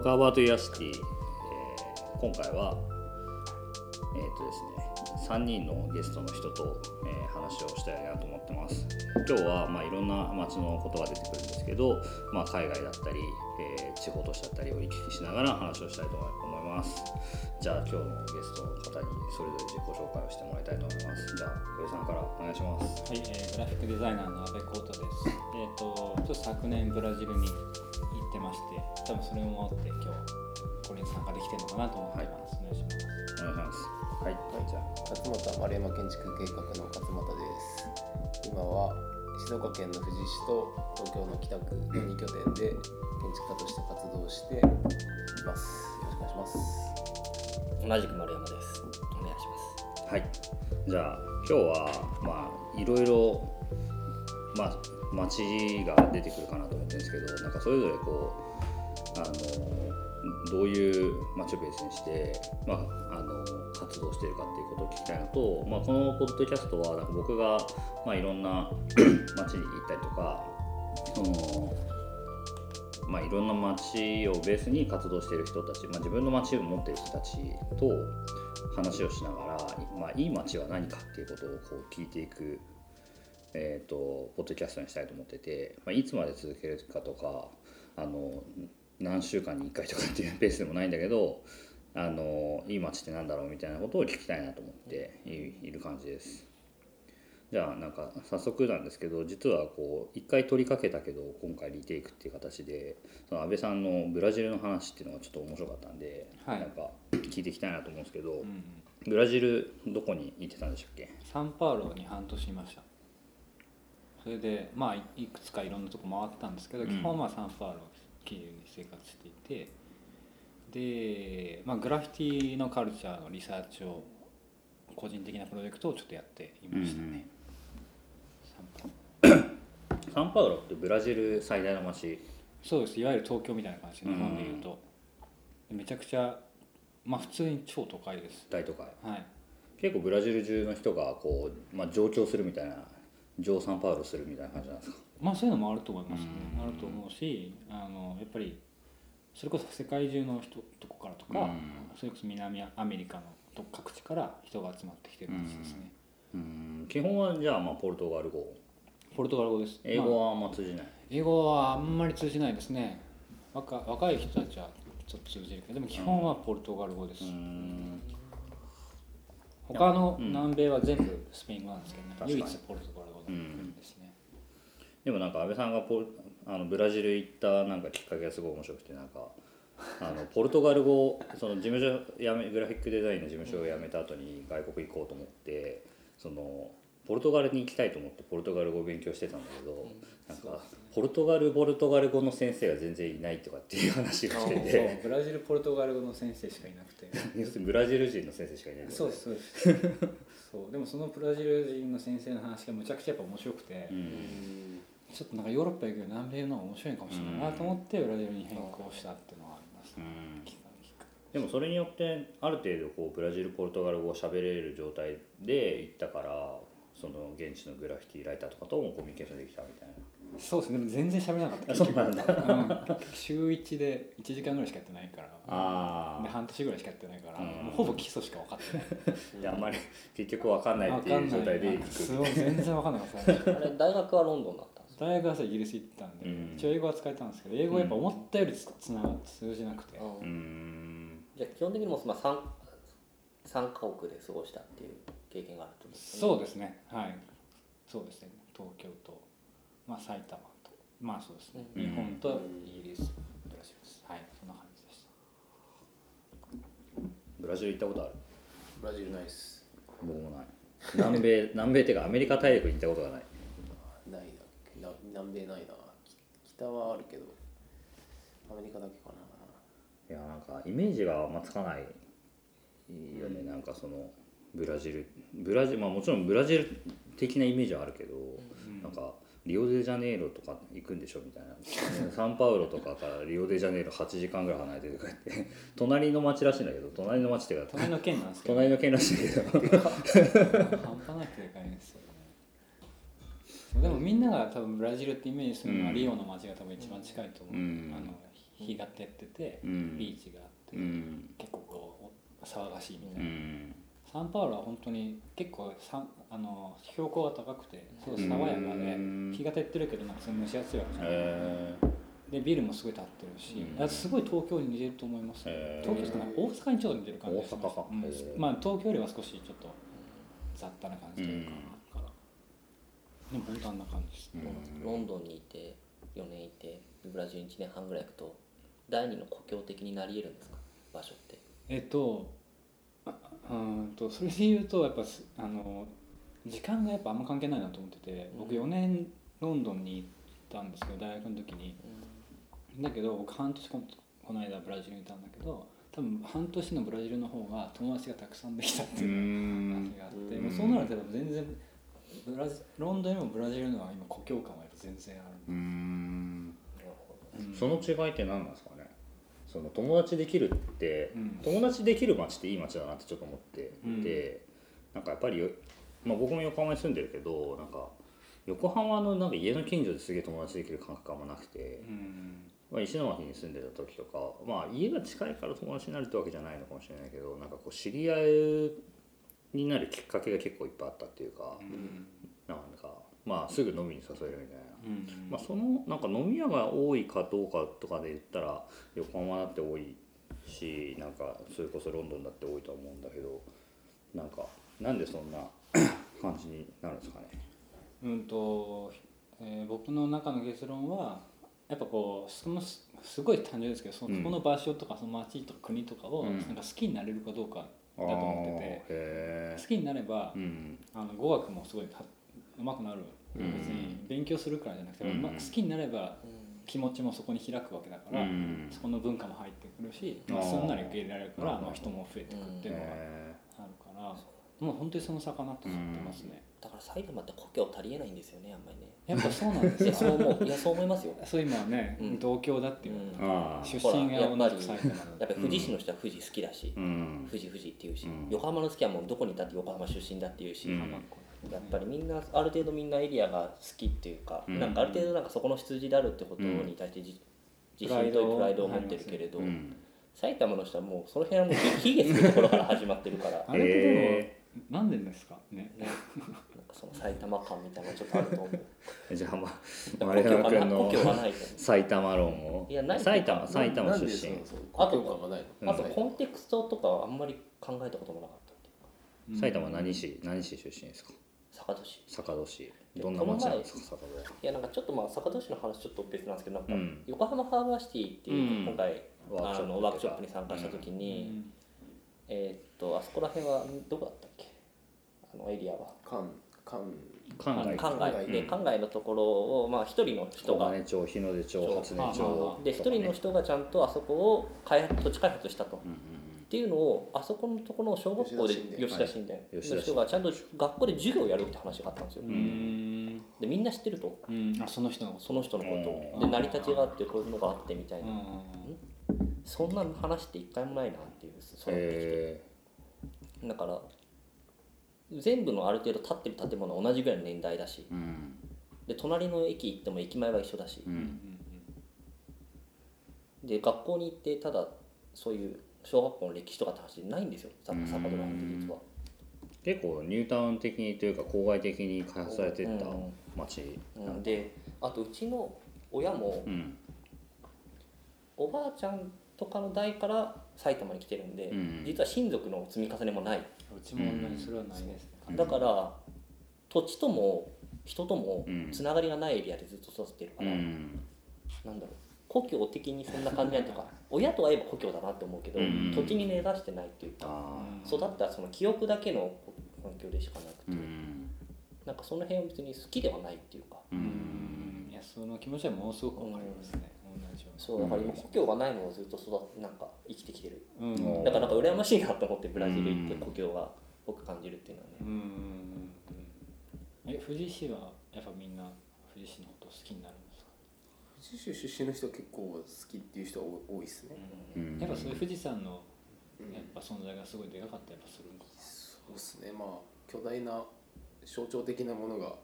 トークアバートユアシティ、えー今回はえっ、とですね3人のゲストの人と、えー話をしたいなと思ってます。今日はまあいろんな街のことが出てくるんですけど、まあ、海外だったり、えー地方都市だったりを行き来しながら話をしたいと思います。じゃあ今日のゲストの方にそれぞれ自己紹介をしてもらいたいと思います。じゃあ上さんからお願いします。はい、えーグラフィックデザイナーの阿部浩太です。えっ、と、ちょっと昨年ブラジルにってまして、多分それもあって今日これに参加できてるのかなと思ってます。お願いします。お願いしますはい、じゃあ勝俣丸山建築計画の勝俣です今は静岡県の富士市と東京の北区の2拠点で建築家として活動していますよろしくお願いします同じく丸山です。お願いします。はい、じゃあ今日はまあいろいろまあ街が出てくるかなと思ってるんですけどなんかそれぞれこうあのどういう街をベースにして、まあ、あの活動してるかっていうことを聞きたいのと、まあ、このポッドキャストはなんか僕が、まあ、いろんな 街に行ったりとかそのまあ、いろんな街をベースに活動している人たち、まあ、自分の街を持っている人たちと話をしながら、まあ、いい街は何かっていうことをこう聞いていく、えー、とポッドキャストにしたいと思ってて、まあ、いつまで続けるかとかあの何週間に1回とかっていう ペースでもないんだけどあのいい街ってなんだろうみたいなことを聞きたいなと思っていいる感じです。じゃあなんか早速なんですけど実はこう一回取りかけたけど今回リテイクっていう形でその安倍さんのブラジルの話っていうのがちょっと面白かったんで、はいなんか聞いていきたいなと思うんですけど、うんうん、ブラジルどこに行ってたんでしたっけ？サンパウロに半年いました。それでまあいいくつかいろんなとこ回ってたんですけど、うん。基本はまあサンパウロをキーに生活していて、で、まあグラフィティのカルチャーのリサーチを個人的なプロジェクトをちょっとやっていましたね。サンパウロ。サンパウロってブラジル最大の街。そうです。いわゆる東京みたいな感じ日本でいうと、めちゃくちゃまあ普通に超都会です。大都会。はい。結構ブラジル中の人がこう、まあ、上京するみたいな上サンパウロするみたいな感じなんですか？まあそういうのもあると思いますね。うん。あると思うしあのやっぱりそれこそ世界中の人とこからとか、うん。それこそ南アメリカのと各地から人が集まってきてる街ですね、うん。基本はじゃあまあポルトガル語。ポルトガル語です。まあ英語はあんま通じない、英語はあんまり通じないですね。若若い人たちはちょっと通じるけどでも基本はポルトガル語です、うん。他のうん。南米は全部スペイン語なんですけどね、唯一ポルトガル語の国ですね、でもなんか安倍さんがポルあのブラジル行ったなんかきっかけがすごい面白くてなんか あのポルトガル語その事務所辞めグラフィックデザインの事務所を辞めた後に外国行こうと思ってそのポルトガルに行きたいと思ってポルトガル語を勉強してたんだけどなんかポルトガルポルトガル語の先生が全然いないとかっていう話をしてて。ブラジルポルトガル語の先生しかいなくて。ブラジル人の先生しかいないそうですそうですそう。でもそのブラジル人の先生の話がむちゃくちゃやっぱ面白くて、うん。ちょっとなんかヨーロッパ行くより南米の方が面白いかもしれないなと思ってブラジルに変更したっていうのはありますね、でもそれによってある程度こうブラジルポルトガル語を喋れる状態で行ったからその現地のグラフィティライターとかともコミュニケーションできたみたいなそうですね。でも全然喋れなかった。あそうなんだ。うん。週1で1時間ぐらいしかやってないから。あで半年ぐらいしかやってないから、ほぼ基礎しか分かってない。あであんまり結局分かんないっていう状態で行く。すごい全然分かんなかったですあれ大学はロンドンだったんですか？大学はさイギリス行ったんで、うん。一応英語は使えたんですけど英語はやっぱ思ったよりつつな通じなくて、うーん。じゃあ基本的にもうまあ三三カ国で過ごしたっていう経験があるってことですね。そうですね。はい。そうですね。東京と、まあ、埼玉とまあそうですね、うん。日本とイギリスブラジルです。はいそんな感じでした。ブラジル行ったことある？ブラジルないっす。僕もない。南米 南米っていうかアメリカ大陸に行ったことがない。ないだっけ？な南米ないな。き北はあるけどアメリカだけかな。いやなんかイメージがあんまつかないよね、なんかそのブラジル。ブラジルまあもちろんブラジル的なイメージはあるけど、なんかリオデジャネイロとか行くんでしょみたいな。サンパウロとかからリオデジャネイロ8時間ぐらい離れてるとか言って。隣の町らしいんだけど隣の町ってか隣の県なんですけど隣の県らしいけど。半端なくでかいんですよね。でもみんなが多分ブラジルってイメージするのはうんリオの街が多分一番近いと思う、うん。あの干潟やってて、うん。ビーチがあって、うん。結構こう騒がしいみたういな、んサンパウロは本当に結構さあの標高が高くてすごい爽やかでうん。日が照ってるけどなんか蒸し暑いわけじゃない、えでビルもすごい立ってるし、うん。あすごい東京に似てると思います、へー。東京しかない大阪にちょっと似てる感じがします。大阪か。うん。まあ東京よりは少しちょっと雑多な感じというか,、からでも本当あんな感じです、うん。ロンドンにいて4年いてブラジルに1年半ぐらい行くと第二の故郷的になり得るんですか？場所って。えっとあうんとそれで言うとやっぱすあの時間がやっぱあんま関係ないなと思ってて僕4年ロンドンに行ったんですけど大学の時に。だけど僕半年ここの間ブラジルにいたんだけど多分半年のブラジルの方が友達がたくさんできたってういう話ん。があって、うんもうそうなると全然ブラジロンドンよりもブラジルのは今故郷感はやっぱ全然ある、うん。なるほうん。その違いって何なんですか？ねその友達できるって、うん。友達できる街っていい街だなってちょっと思ってうん。て、なんかやっぱりよ、まあ、僕も横浜に住んでるけどなんか横浜のなんか家の近所ですげえ友達できる感覚あんまなくて、うん。まあ、石巻に住んでた時とか、まあ、家が近いから友達になるってわけじゃないのかもしれないけどなんかこう知り合いになるきっかけが結構いっぱいあったっていうか、うん。なんかまあすぐ飲みに誘えるみたいな。うんまあ、そのなんか飲み屋が多いかどうかとかで言ったら横浜だって多いしなんかそれこそロンドンだって多いとは思うんだけどなんかなんでそんな 感じになるんですかね？うんと、えー僕の中の結論はやっぱこうそのすすごい単純ですけどそのこの場所とかその町とか国とかをうん。なんか好きになれるかどうかだと思っててへ好きになればーうん。あの語学もすごいはうまくなるうん別に勉強するからじゃなくて、うん。まあ好きになれば気持ちもそこに開くわけだかうら、ん。そこの文化も入ってくるし、まあ、すんなり受け入れられるからうんまあ、人も増えてくっていうのがへあるから、もう本当にその差かなと思ってますね、だから埼玉って故郷足りえないんですよねあんまりね。やっぱそうなんですいよやそう思ういやそう思いますよ。そう今はね、うん。同郷だっていう、うん。あ出身が同じく埼玉やっぱり富士市の人は富士好きだし、うん。富士富士っていうし、うん。横浜の好きはもうどこにいたって横浜出身だっていうし、うんやっぱりみんなある程度みんなエリアが好きっていうか、うん。なんかある程度なんかそこの出自であるってことに対してじ、自信とプライドを持ってるけれど、うん。埼玉の人はもうその辺はもう卑下するところから始まってるから。あれってでも、へなんでですか？ね。ね、なんかその埼玉感みたいなのがちょっとあると思う。じゃあまあ故丸山君の埼玉論を。いやない埼玉埼玉出身。のその故郷感がないの？あとコンテクストとかはあんまり考えたこともなかったっていうか。埼玉何市何市出身ですか？坂戸市。坂戸市。どんな町なんですか坂戸は？いやなんかちょっとまあ坂戸市の話ちょっと別なんですけどなんかうん。横浜ハーバーシティっていううん今回ワークショップあのワークショップに参加した時うにん。えーっとあそこら辺はどこだったっけ？あのエリアは。関関。関外。関外でうん。関外のところをまあ一人の人が小金町日の出町初音町で一人の人がちゃんとあそこを開発土地開発したと。っていうのをあそこのところの小学校で吉吉田神殿はい。の人がちゃんと学校で授業をやるって話があったんですよ、でみんな知ってると。うん。あその人のその人のことうん。をで成り立ちがあってこういうのがあってみたいな、うん。そんな話って一回もないなっていうそのへだから全部のある程度建ってる建物は同じぐらいの年代だし。ーうん。で隣の駅行っても駅前は一緒だし。ううんん。で学校に行ってただそういう小学校の歴史とかって話ないんですよ。坂坂戸なん。て実は。結構ニュータウン的にというか郊外的に開発されてったうん。町うん、であとうちの親もうん。おばあちゃんとかの代から埼玉に来てるんで、うん。実は親族の積み重ねもない、うちも同じそれはないですね。だから土地とも人ともうん。つながりがないエリアでずっと育ってるかうら、ん。なんだろう故郷的にそんな感じないとか親と会えば故郷だなって思うけど、うん。土地に根ざしてないっていうか、あ育ったその記憶だけの環境でしかなくて、ーうん。なんかその辺は別に好きではないっていうか。いやその気持ちはものすごくわかりますね。同じよそうだから今故郷がないのをずっと育ってなんか生きてきてる。うん。だからなんか羨ましいなと思ってブラジル行って故郷が僕感じるっていうのはね、うん。うん。え富士市はやっぱみんな富士市のこと好きになるんですか富士市出身の人は結構好きっていう人は多多いですね、うん。やっぱそういう富士山のうん。やっぱ存在がすごいでかかったりやっぱするんですか。そうですね。まあ巨大な象徴的なものが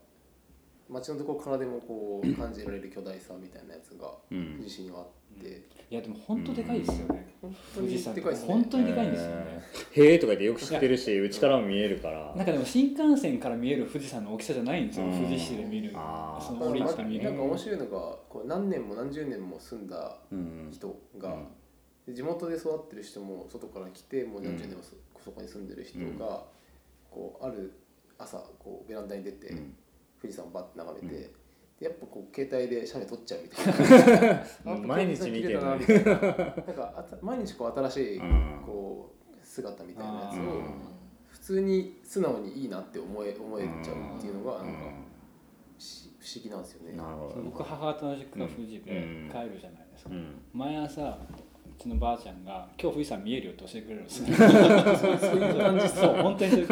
街のどこからでもこう感じられる巨大さみたいなやつがうん。富士市にはあって、いやでも本当でかいですよね、本当に富士山でかいですね。本当にでかいんですよね、えー。へえとか言ってよく知ってるしうちからも見えるから。なんかでも新幹線から見える富士山の大きさじゃないんですよ、うん。富士市で見る。その降りて見る。なんか面白いのがこう何年も何十年も住んだうん人が、うん。で地元で育ってる人も外から来てもう何十年もそ,、そこに住んでる人が、こうある朝こうベランダに出て、うん富士山をバッて眺めて、でやっぱこう携帯で写メ撮っちゃうみたいな。あ毎日見てるなみたいななんかあた毎日こう新しいうん。こう姿みたいなやつをうん。普通に素直にいいなって思え思えちゃうっていうのがなんか不思議なんですよね。僕母方の実家が富士でうん。帰るじゃないですか、うん。毎朝うちのばあちゃんが「今日富士山見えるよ」って教えてくれるんですよそういう感じ。そう本当に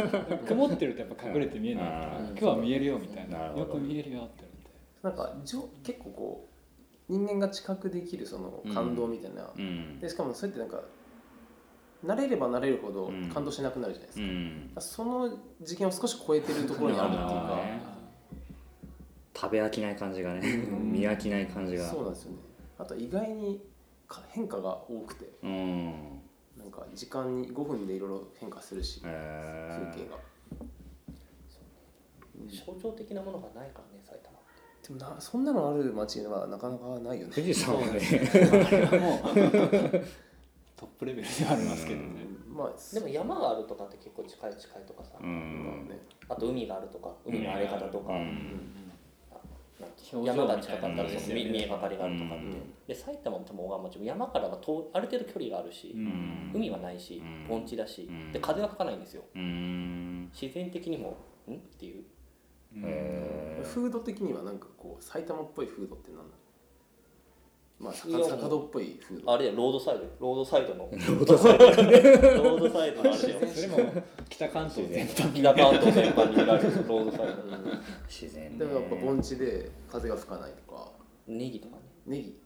曇ってるとやっぱ隠れて見えない。からうん。今日は見えるよみたいな。よく見えるよって言わなんかじょ結構こう人間が知覚できるその感動みたいな、うん。でしかもそれってなんか慣れれば慣れるほどうん。感動しなくなるじゃないですか、うん。その次元を少し超えてるところにあるっていうか。ね。食べ飽きない感じがね。うん。見飽きない感じが。そうなんですよね。あと意外にか変化が多くて。うん。なんか時間に5分でいろいろ変化するし、え風景が。象徴的なものがないからね埼玉って。でもなそんなのある街はなかなかないよね。富士山はね。トップレベルではありますけどね。まあでも山があるとかって結構近い近いとかさ、うまあんね。あと海があるとか海の荒れ方とか、うん山が近かったらそう見見えがかりがあるとかって、うん。で埼玉も多分小川町も山からは遠ある程度距離があるし、うん。海はないしうん。盆地だし、うん。で風は吹かないんですよ。うん。自然的にもん？っていう。フー。ド的にはなんかこう埼玉っぽいフードって何なのまあ坂坂戸っぽいフードあれだよロードサイド。ロードサイドの。ロードサイド。ロードサイドのあれだよそれも北関東全般。北関東全般に見られるロードサイド。自然ね。でもやっぱ盆地で風が吹かないとか。ネギとかね。ネギ。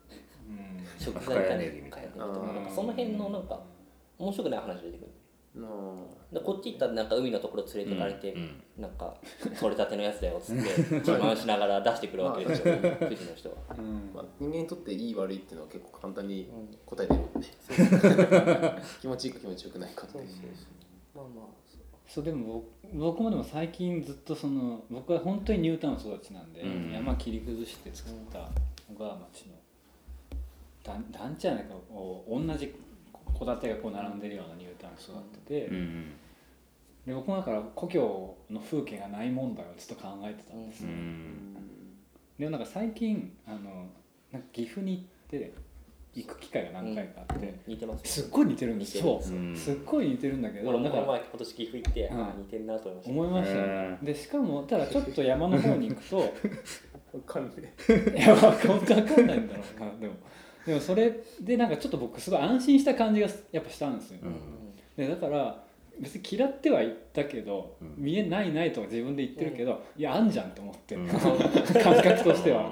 うん。食深谷ネギみたいな。深谷ネギとその辺のなんか面白くない話出てくる。のでこっち行ったらなんか海のところ連れてかれて、うん。なんか取れたてのやつだよっつって自慢しながら出してくるわけですよ 富士の人は。うん。まあ、人間にとっていい悪いっていうのは結構簡単にうん。答えてるもんね。気持ちいいか気持ちよくないかってそう。そうそうまあまあそう。でも僕僕もでも最近ずっとその僕は本当にニュータウン育ちなんで、うん。山切り崩して作った小川町の団団地じゃないかこう同じ戸建てがこう並んでるようなニュータウン育ってて、うんで僕もだから故郷の風景がない問題をずっと考えてたんですよ、うん。でもなんか最近あのなんか岐阜に行って行く機会が何回かあって、似てますすっごい似てるんですよ。すっごい似てるんだけど俺もなんかこの前今年岐阜行って、似てんなと思いました。思いましたよね。へ、でしかもただちょっと山の方に行くと わかんないいや本当わかんないんだろうなでもでもそれでなんかちょっと僕すごい安心した感じがやっぱしたんですよ、うん。でだから別に嫌ってはいったけど、うん。見えないないとか自分で言ってるけど、いやあんじゃんって思って、うん。感覚としては。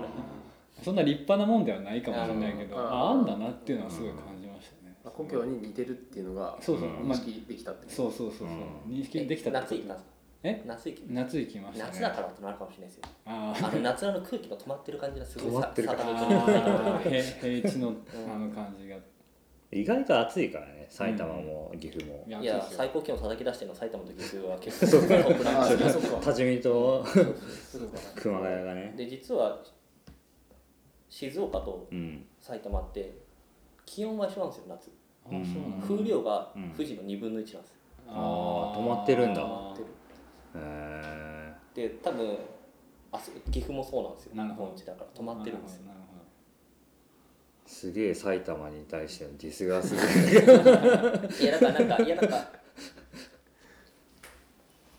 そんな立派なもんではないかもしれないけど、うんああんだなっていうのはすごい感じましたね、まあ故郷に似てるっていうのがそうそう、うんまあ認識できたってそうそうそうそう、うん。認識できたって夏行ったんです？かえ？夏行き夏行きましたね。夏だからってのあるかもしれないですよ。ああの夏の空気が止まってる感じがすごい止まってるさ感じ平地のあの感じが。意外と暑いからね埼玉も岐阜も。いや最高気温叩き出してるの埼玉と岐阜は結構。トップなんあですよあそっか多治見と熊谷がねで実は静岡とうん埼玉って気温は一緒なんですよ夏風量がうん富士の2分の1なんですよあー止まってるんだあーてるへで多分あそ岐阜もそうなんですよ。なるほど盆地だから。止まってるんですよ。すげえ埼玉に対してのディスがする いやだからなんかいやなんかだか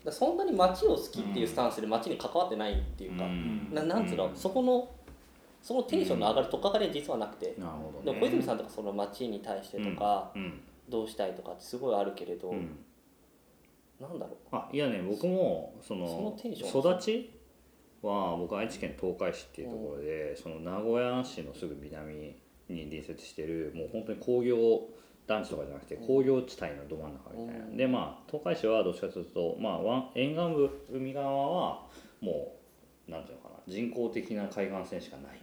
らそんなに街を好きっていうスタンスで街に関わってないっていうか、うん。ななんつうの、うん。そこのそのテンションの上がるとっかかりは実はなくて、なるほどね。でも小泉さんとかその街に対してとか、うん。どうしたいとかってすごいあるけれど、うんなんだろあいやね僕もそその育ち？は僕愛知県東海市っていうところで、その名古屋市のすぐ南に隣接してるもう本当に工業団地とかじゃなくて工業地帯のど真ん中みたいな、うん。でまあ東海市はどっちかというと、まあ、湾沿岸部海側はもうなんていうのかな人工的な海岸線しかない。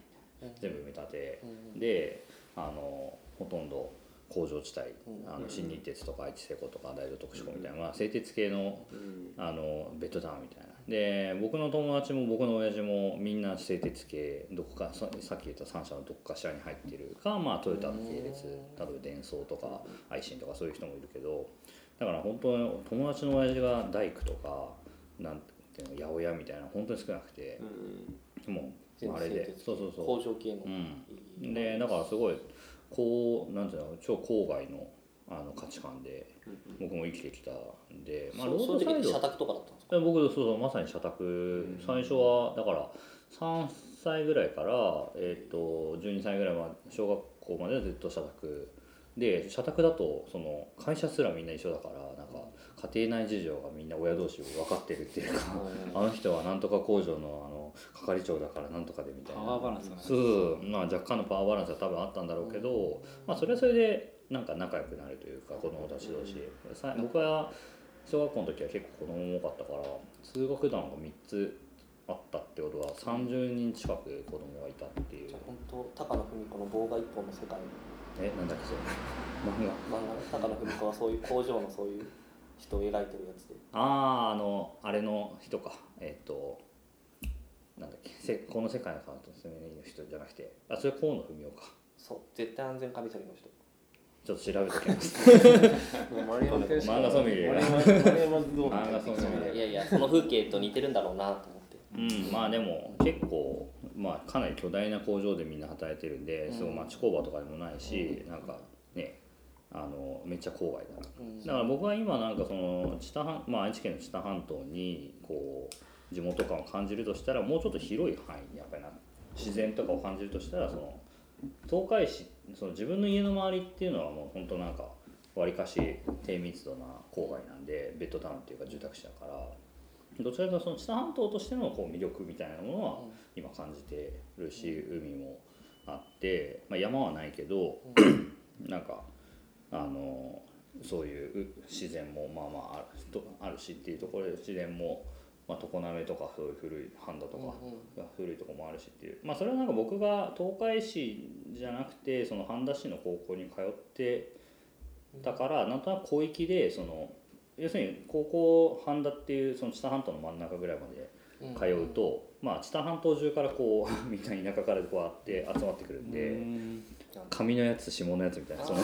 全部埋め立て。うん。であのほとんど工場地帯うん。あの新日鉄とか愛知製鋼とか大同特殊鋼みたいな、まあ、製鉄系のうん。あのベッドタウンみたいな。で僕の友達も僕の親父もみんな製鉄系どこかささっき言った3社のどこかしらに入ってるか、まあ、トヨタの系列例えばデンソーとか愛信とかそういう人もいるけどだから本当に友達の親父が大工とかなんていうの八百屋みたいな本当に少なくてうん。もうあれでそうそうそう。工場系の、うん、でだからすごいこうなんていうの超郊外のあの価値観で僕も生きてきたんで、まあ、ロそードサイド社宅とかだったんですか？で僕そうそうまさに社宅。最初はだから3歳ぐらいから、えー、と12歳ぐらいまで小学校まではずっと社宅で社宅だとその会社すらみんな一緒だからなんか家庭内事情がみんな親同士分かってるっていうかあの人はなんとか工場のあの係長だからなんとかでみたいな。パワーバランスがね。そうまあ若干のパワーバランスは多分あったんだろうけど、まあそれはそれでなんか仲良くなるというか子供たち同士。さ僕は小学校の時は結構子供も多かったから通学団が3つあったってことは30人近く子供がいたっていう。じゃあ本当高野文子の棒が一本の世界えなんだっけそれ。漫画。漫画。高野文子はそういう工場のそういう人を描いてるやつで。あああのあれの人か。えっ、となんだっけ。せこの世界のカートスメの人じゃなくて。あそれ河野文雄か。そう。絶対安全カミソリの人。ちょっと調べときます。漫画ソムリエ漫画ソムリエいやいやその風景と似てるんだろうなと。思ってうん、まあでも結構、まあ、かなり巨大な工場でみんな働いてるんで、そう町工場とかでもないし、なんかねあのめっちゃ郊外だな、うん。だから僕は今なんかその知多半、まあ、愛知県の知多半島にこう地元感を感じるとしたらもうちょっと広い範囲にやっぱりな自然とかを感じるとしたらその東海市その自分の家の周りっていうのはもう本当なんかわりかし低密度な郊外なんでベッドタウンっていうか住宅地だからどちらかというとその知多半島としてのこう魅力みたいなものは今感じてるし海もあって、まあ、山はないけど なんかあのそういう自然もまあまああるとあるしっていうところで自然も、まあ、常滑とかそういう古い半田とかが古いところもあるしっていうまあそれはなんか僕が東海市じゃなくてその半田市の高校に通ってたからなんとなく広域でその要するに高校半田っていうその知多半島の真ん中ぐらいまで通うと、まあ知多半島中からこう みんな田舎からこうやって集まってくるんで。上のやつ下のやつみたいなその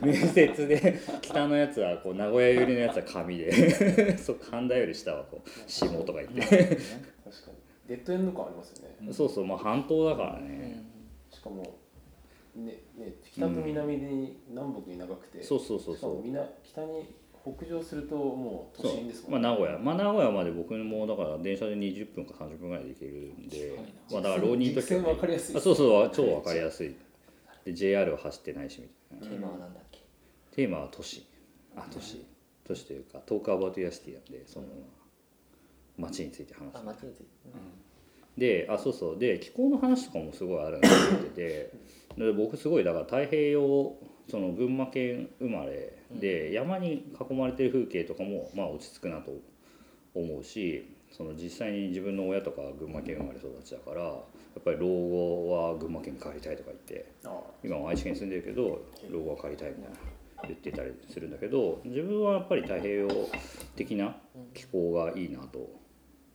面接で北のやつはこう名古屋寄りのやつは上で そう神田より下はこう下とか言って。確かにデッドエンド感ありますよね。そうそうまあ半島だからね。しかもねね北と南に南北に長くて、そうそうそうそう。みんな北に北上するともう都心ですもんまあ名古屋。まあ名古屋まで僕もだから電車で20分か30分ぐらいで行けるんでまあだから浪人の時実践分かりやすいあそうそう。超分かりやすい。で JR は走ってないしみたいな。テーマは何だっけテーマは都市。あ都市。都市というかトークアバウトユアシティなんでその街について話す。あ間違えて。であそうそう。で気候の話とかもすごいあるなと思ってて。で僕すごいだから太平洋その群馬県生まれで、山に囲まれてる風景とかもまあ落ち着くなと思うしその実際に自分の親とか群馬県生まれ育ちだからやっぱり老後は群馬県に帰りたいとか言ってあ今は愛知県に住んでるけど老後は帰りたいみたいな言ってたりするんだけど自分はやっぱり太平洋的な気候がいいなと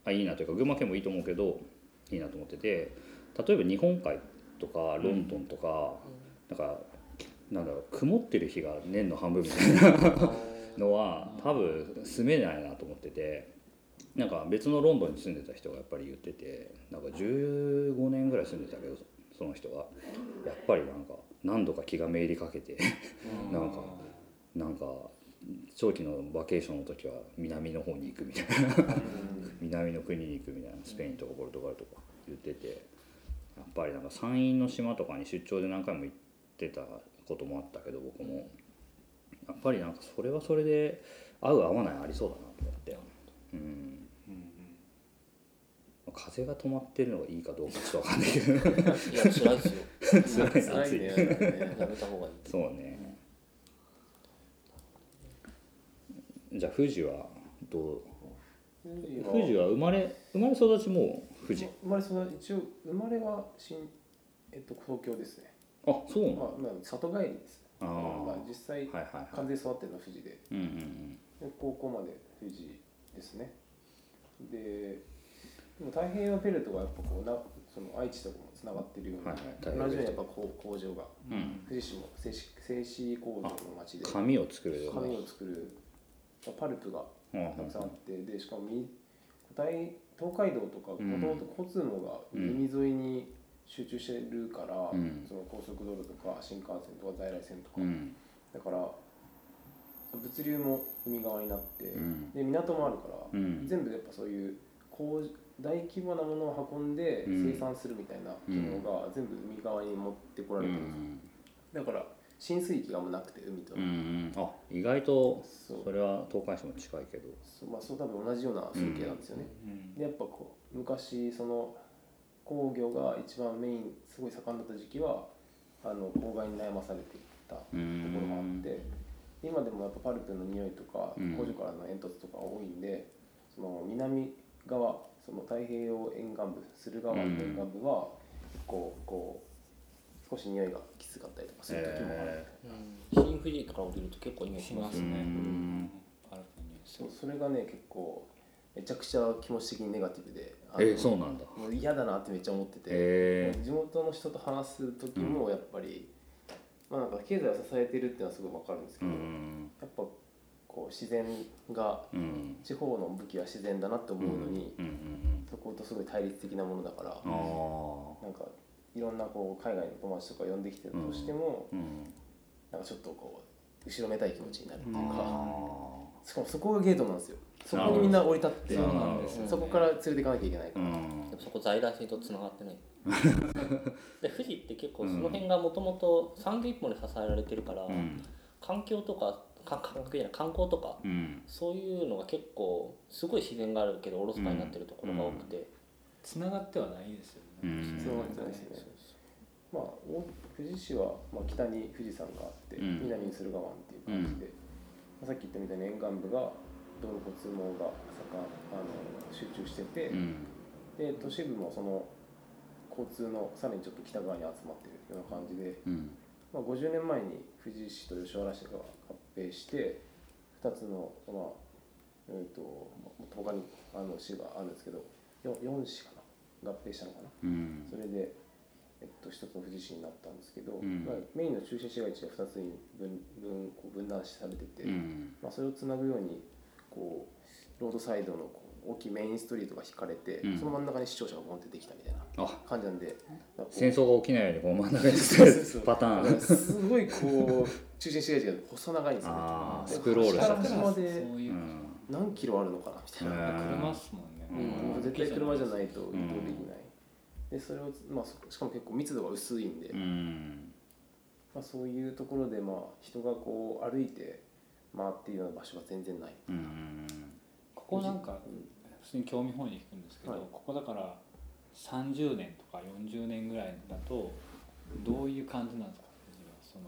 あいいなというか群馬県もいいと思うけどいいなと思ってて例えば日本海とかロンドンとか、なんかなんだろう曇ってる日が年の半分みたいなのは多分住めないなと思っててなんか別のロンドンに住んでた人がやっぱり言っててなんか15年ぐらい住んでたけどその人がやっぱりなんか何度か気がめいりかけてなんかなんか長期のバケーションの時は南の方に行くみたいな。南の国に行くみたいなスペインとかポルトガルとか言ってて。やっぱりなんか山陰の島とかに出張で何回も行ってたこともあったけど僕も。やっぱりなんかそれはそれで合う合わないありそうだなと思って。うん。風が止まってるのがいいかどうかちょっと分かんないけど。いや辛いですよ。辛い辛いね。やめた方がいい。そうね。じゃあ富士はどう？富士は生まれ生まれ育ちもう富士生まれその一応生まれは新、えっと、東京ですね、あそうなの？まあまあ、里帰りです。あー。まあ、実際はいはいはい。完全に育ってるのは富士で。うんうんで高校まで富士ですね。ででも太平洋ベルトがやっぱこうなその愛知とかもつながってるように、はいはい。同じように。やっぱこう工場が。うん。うん富士市も製紙製紙工場の町で。紙を作るような。紙を作る。まあパルプがうんうんたくさんあって。でしかもみ大東海道とかもうん。ともと交通網が海沿いに集中してるから、うん。その高速道路とか新幹線とか在来線とか、うん。だから物流も海側になって、うん。で港もあるから、うん。全部やっぱそういう工大規模なものを運んでうん。生産するみたいな機能が全部海側に持ってこらうれてるんですよ、だから浸水域がもうなくて海と、んうん。あ意外とそれは東海市も近いけど。そうまあそう多分同じような風景なんですよね、うん。でやっぱこう昔その工業が一番メインすごい盛んだった時期はあの公害に悩まされていたところがあって今でもやっぱパルプの匂いとかうん。工場からの煙突とか多いんでその南側その太平洋沿岸部駿河湾の沿岸部はこうこう少し匂いがきつかったりとかする時もある、えうん。新富士から降りると結構匂いしますすね。うん。パルプの匂いすそうるそれがね結構めちゃくちゃ気持ち的にネガティブでえそうなんだ。もう嫌だなってめっちゃ思ってて、え地元の人と話す時もやっぱり、まあなんか経済を支えてるっていうのはすごい分かるんですけうど、んやっぱこう自然がうん。地方の武器は自然だなって思うのに、うんうんそことすごい対立的なものだから、なんかいろんなこう海外の友達とか呼んできてるとしても、なんかちょっとこう後ろめたい気持ちになるっていうか、あしかもそこがゲートなんですよそこにみんな降り立ってそうなんですよね。そこから連れていかなきゃいけないから、うん。そこ在来線とつながってない。で富士って結構その辺がもともと三途一本で支えられてるから、うん。環境とかか環境じゃない観光とかうん。そういうのが結構すごい自然があるけどおろそかになってるところが多くて、つながってはないですよね。うん。そうなんですね。まあ、大富士市は、まあ、北に富士山があって、うん。南に駿河湾っていう感じで、まあ、さっき言ったみたいに沿岸部が道路交通網が盛んあの集中してて、うん。で都市部もその交通のさらにちょっと北側に集まってるような感じで、うん。まあ、50年前に富士市と吉原市が合併して2つの、まあえー、とと他にあの市があるんですけど 4, 4市かな合併したのかな。うん。それで、えっと、一つの富士市になったんですけど、うん。まあ、メインの中心市街地が2つに分分こう分断されてて、うん。まあ、それをつなぐようにこうロードサイドのこう大きいメインストリートが引かれて、うん。その真ん中に視聴者がボンってできたみたいなあ。感じなんで。なんかこう戦争が起きないようにこう真ん中にそうそうそう。パターンすごいこう中心市街地が細長いんですよね。であースクロールした端までそういう。う、ん。何キロあるのかなみたいな、うん車っすもんね、うん。絶対車じゃないと移動できうん。ない、でそれを、まあ、そしかも結構密度が薄いんで、うん。まあ、そういうところでまあ人がこう歩いて回っているような場所は全然ない。うんここなんか普通に興味本位で聞くんですけど、はい。ここだから30年とか40年ぐらいだとどういう感じなんですか？その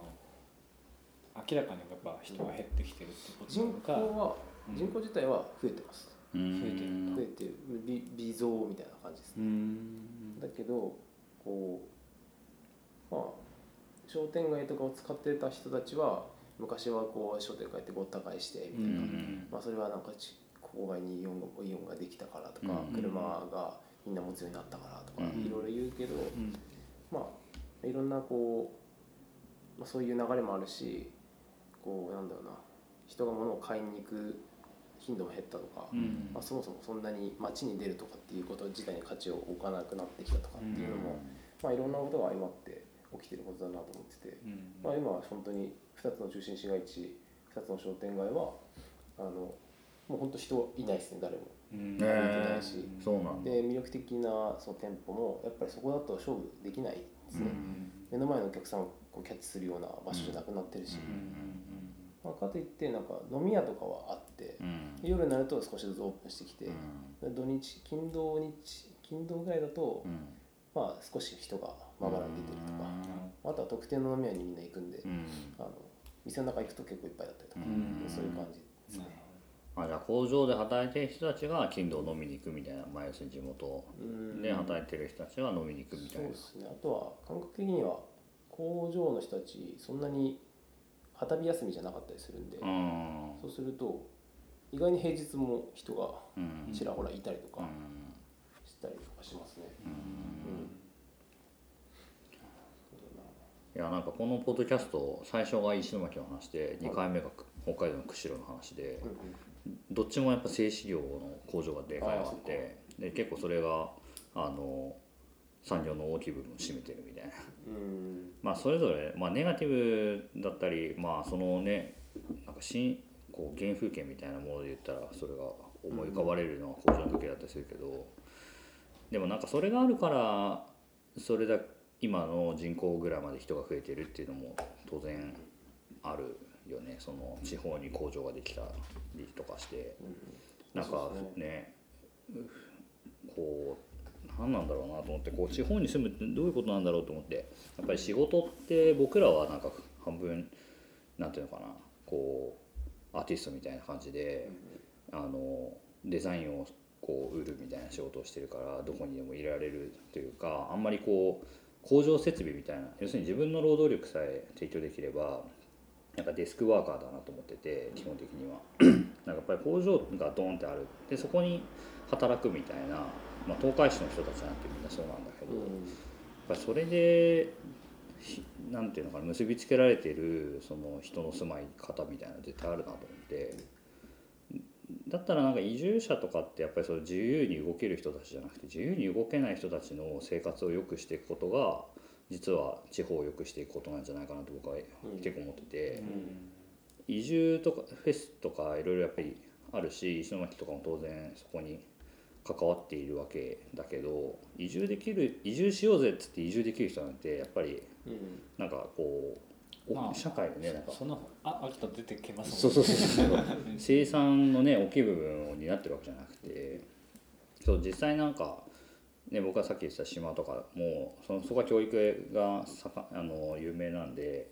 明らかにやっぱ人が減ってきてるってことな人のか、口はうん。人口自体は増えてます。うん増えてるん増えてる。微微増みたいな感じですうね。ん。だけどこうまあ商店街とかを使ってた人たちは昔はこう商店街ってごった返してみたいな、うんまあ、それはなんかち郊外にイオンがイオンができたからとか、うん車がみんな持つようになったからとかうんいろいろ言うけど、うん。まあいろんなこう、まあ、そういう流れもあるしこうなんだろうな。人が物を買いに行く頻度も減ったとか、うん。まあ、そもそもそんなに街に出るとかっていうこと自体に価値を置かなくなってきたとかっていうのも、まあ、いろんなことが相まって起きてることだなと思ってて、うんまあ、今は本当に2つの中心市街地2つの商店街はあのもう本当人いないですね誰も。うん。ねえないし。そうなんだ。で魅力的なその店舗もやっぱりそこだと勝負できないですね。うん目の前のお客さんをこうキャッチするような場所じゃなくなってるし、まあ、かといってなんか飲み屋とかはあってうん。夜になると少しずつオープンしてきて、うん。で土日金土日金土ぐらいだと、うん。まあ少し人がまばらに出てるとか、あとは特定の飲み屋にみんな行くんで、うん。あの店の中行くと結構いっぱいだったりとか、うん。そういう感じですね。あじゃあ工場で働いてる人たちが金土を飲みに行くみたいな、まあ、要するに地元うん。で働いてる人たちが飲みに行くみたいうな。そで。すね。あとは感覚的には工場の人たちそんなに旗日休みじゃなかったりするんで、うん。そうすると意外に平日も人がうん。ちらほらいたりとかうん。したりとかしますね。うんうんそうだないやなんかこのポッドキャスト最初が石巻の話で2回目が北海道の釧路の話でどっちもやっぱ製紙業の工場がでかいのがあってで結構それがあの産業の大きい部分を占めてるみたいな。うん。まあそれぞれ、まあ、ネガティブだったりまあそのねなんか新こう原風景みたいなもので言ったらそれが思い浮かばれるのは工場の時だったりするけどでもなんかそれがあるからそれだ今の人口ぐらいまで人が増えてるっていうのも当然あるよね。その地方に工場ができたりとかして。なんかそうですね。こう何なんだろうなと思って。こう地方に住むってどういうことなんだろうと思って。やっぱり仕事って僕らはなんか半分なんていうのかな。こうアーティストみたいな感じであのデザインをこう売るみたいな仕事をしてるからどこにでもいられるというかあんまりこう工場設備みたいな要するに自分の労働力さえ提供できればなんかデスクワーカーだなと思ってて基本的には。なんかやっぱり工場がドーンってある。でそこに働くみたいな、まあ、東海市の人たちなんてみんなそうなんだけど、やっぱりそれでひなんていうのかな結びつけられてるその人の住まい方みたいなの絶対あるなと思ってだったらなんか移住者とかってやっぱりその自由に動ける人たちじゃなくて自由に動けない人たちの生活を良くしていくことが実は地方を良くしていくことなんじゃないかなと僕は結構思ってて、移住とかフェスとかいろいろやっぱりあるし石巻とかも当然そこに関わっているわけだけど移住できる移住しようぜっつって移住できる人なんてやっぱりうん。なんかこう、おまあ社会でねなんか。そのあ秋田出てきますそうそうそうそう。生産のね大きい部分を担ってるわけじゃなくて。そう実際なんか、ね、僕がさっき言ってた島とかもそのそこは教育があの有名なんで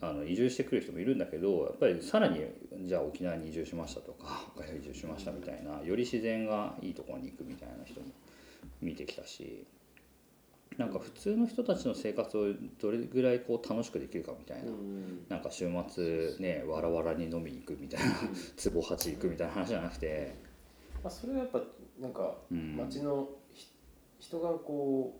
あの移住してくる人もいるんだけどやっぱりさらにじゃあ沖縄に移住しましたとか北海道に移住しましたみたいなより自然がいいところに行くみたいな人も見てきたしなんか普通の人たちの生活をどれぐらいこう楽しくできるかみたいな。うん。なんか週末ねわらわらに飲みに行くみたいな壺八行くみたいな話じゃなくて。まあ、それはやっぱなんかうん。街のひ人がこ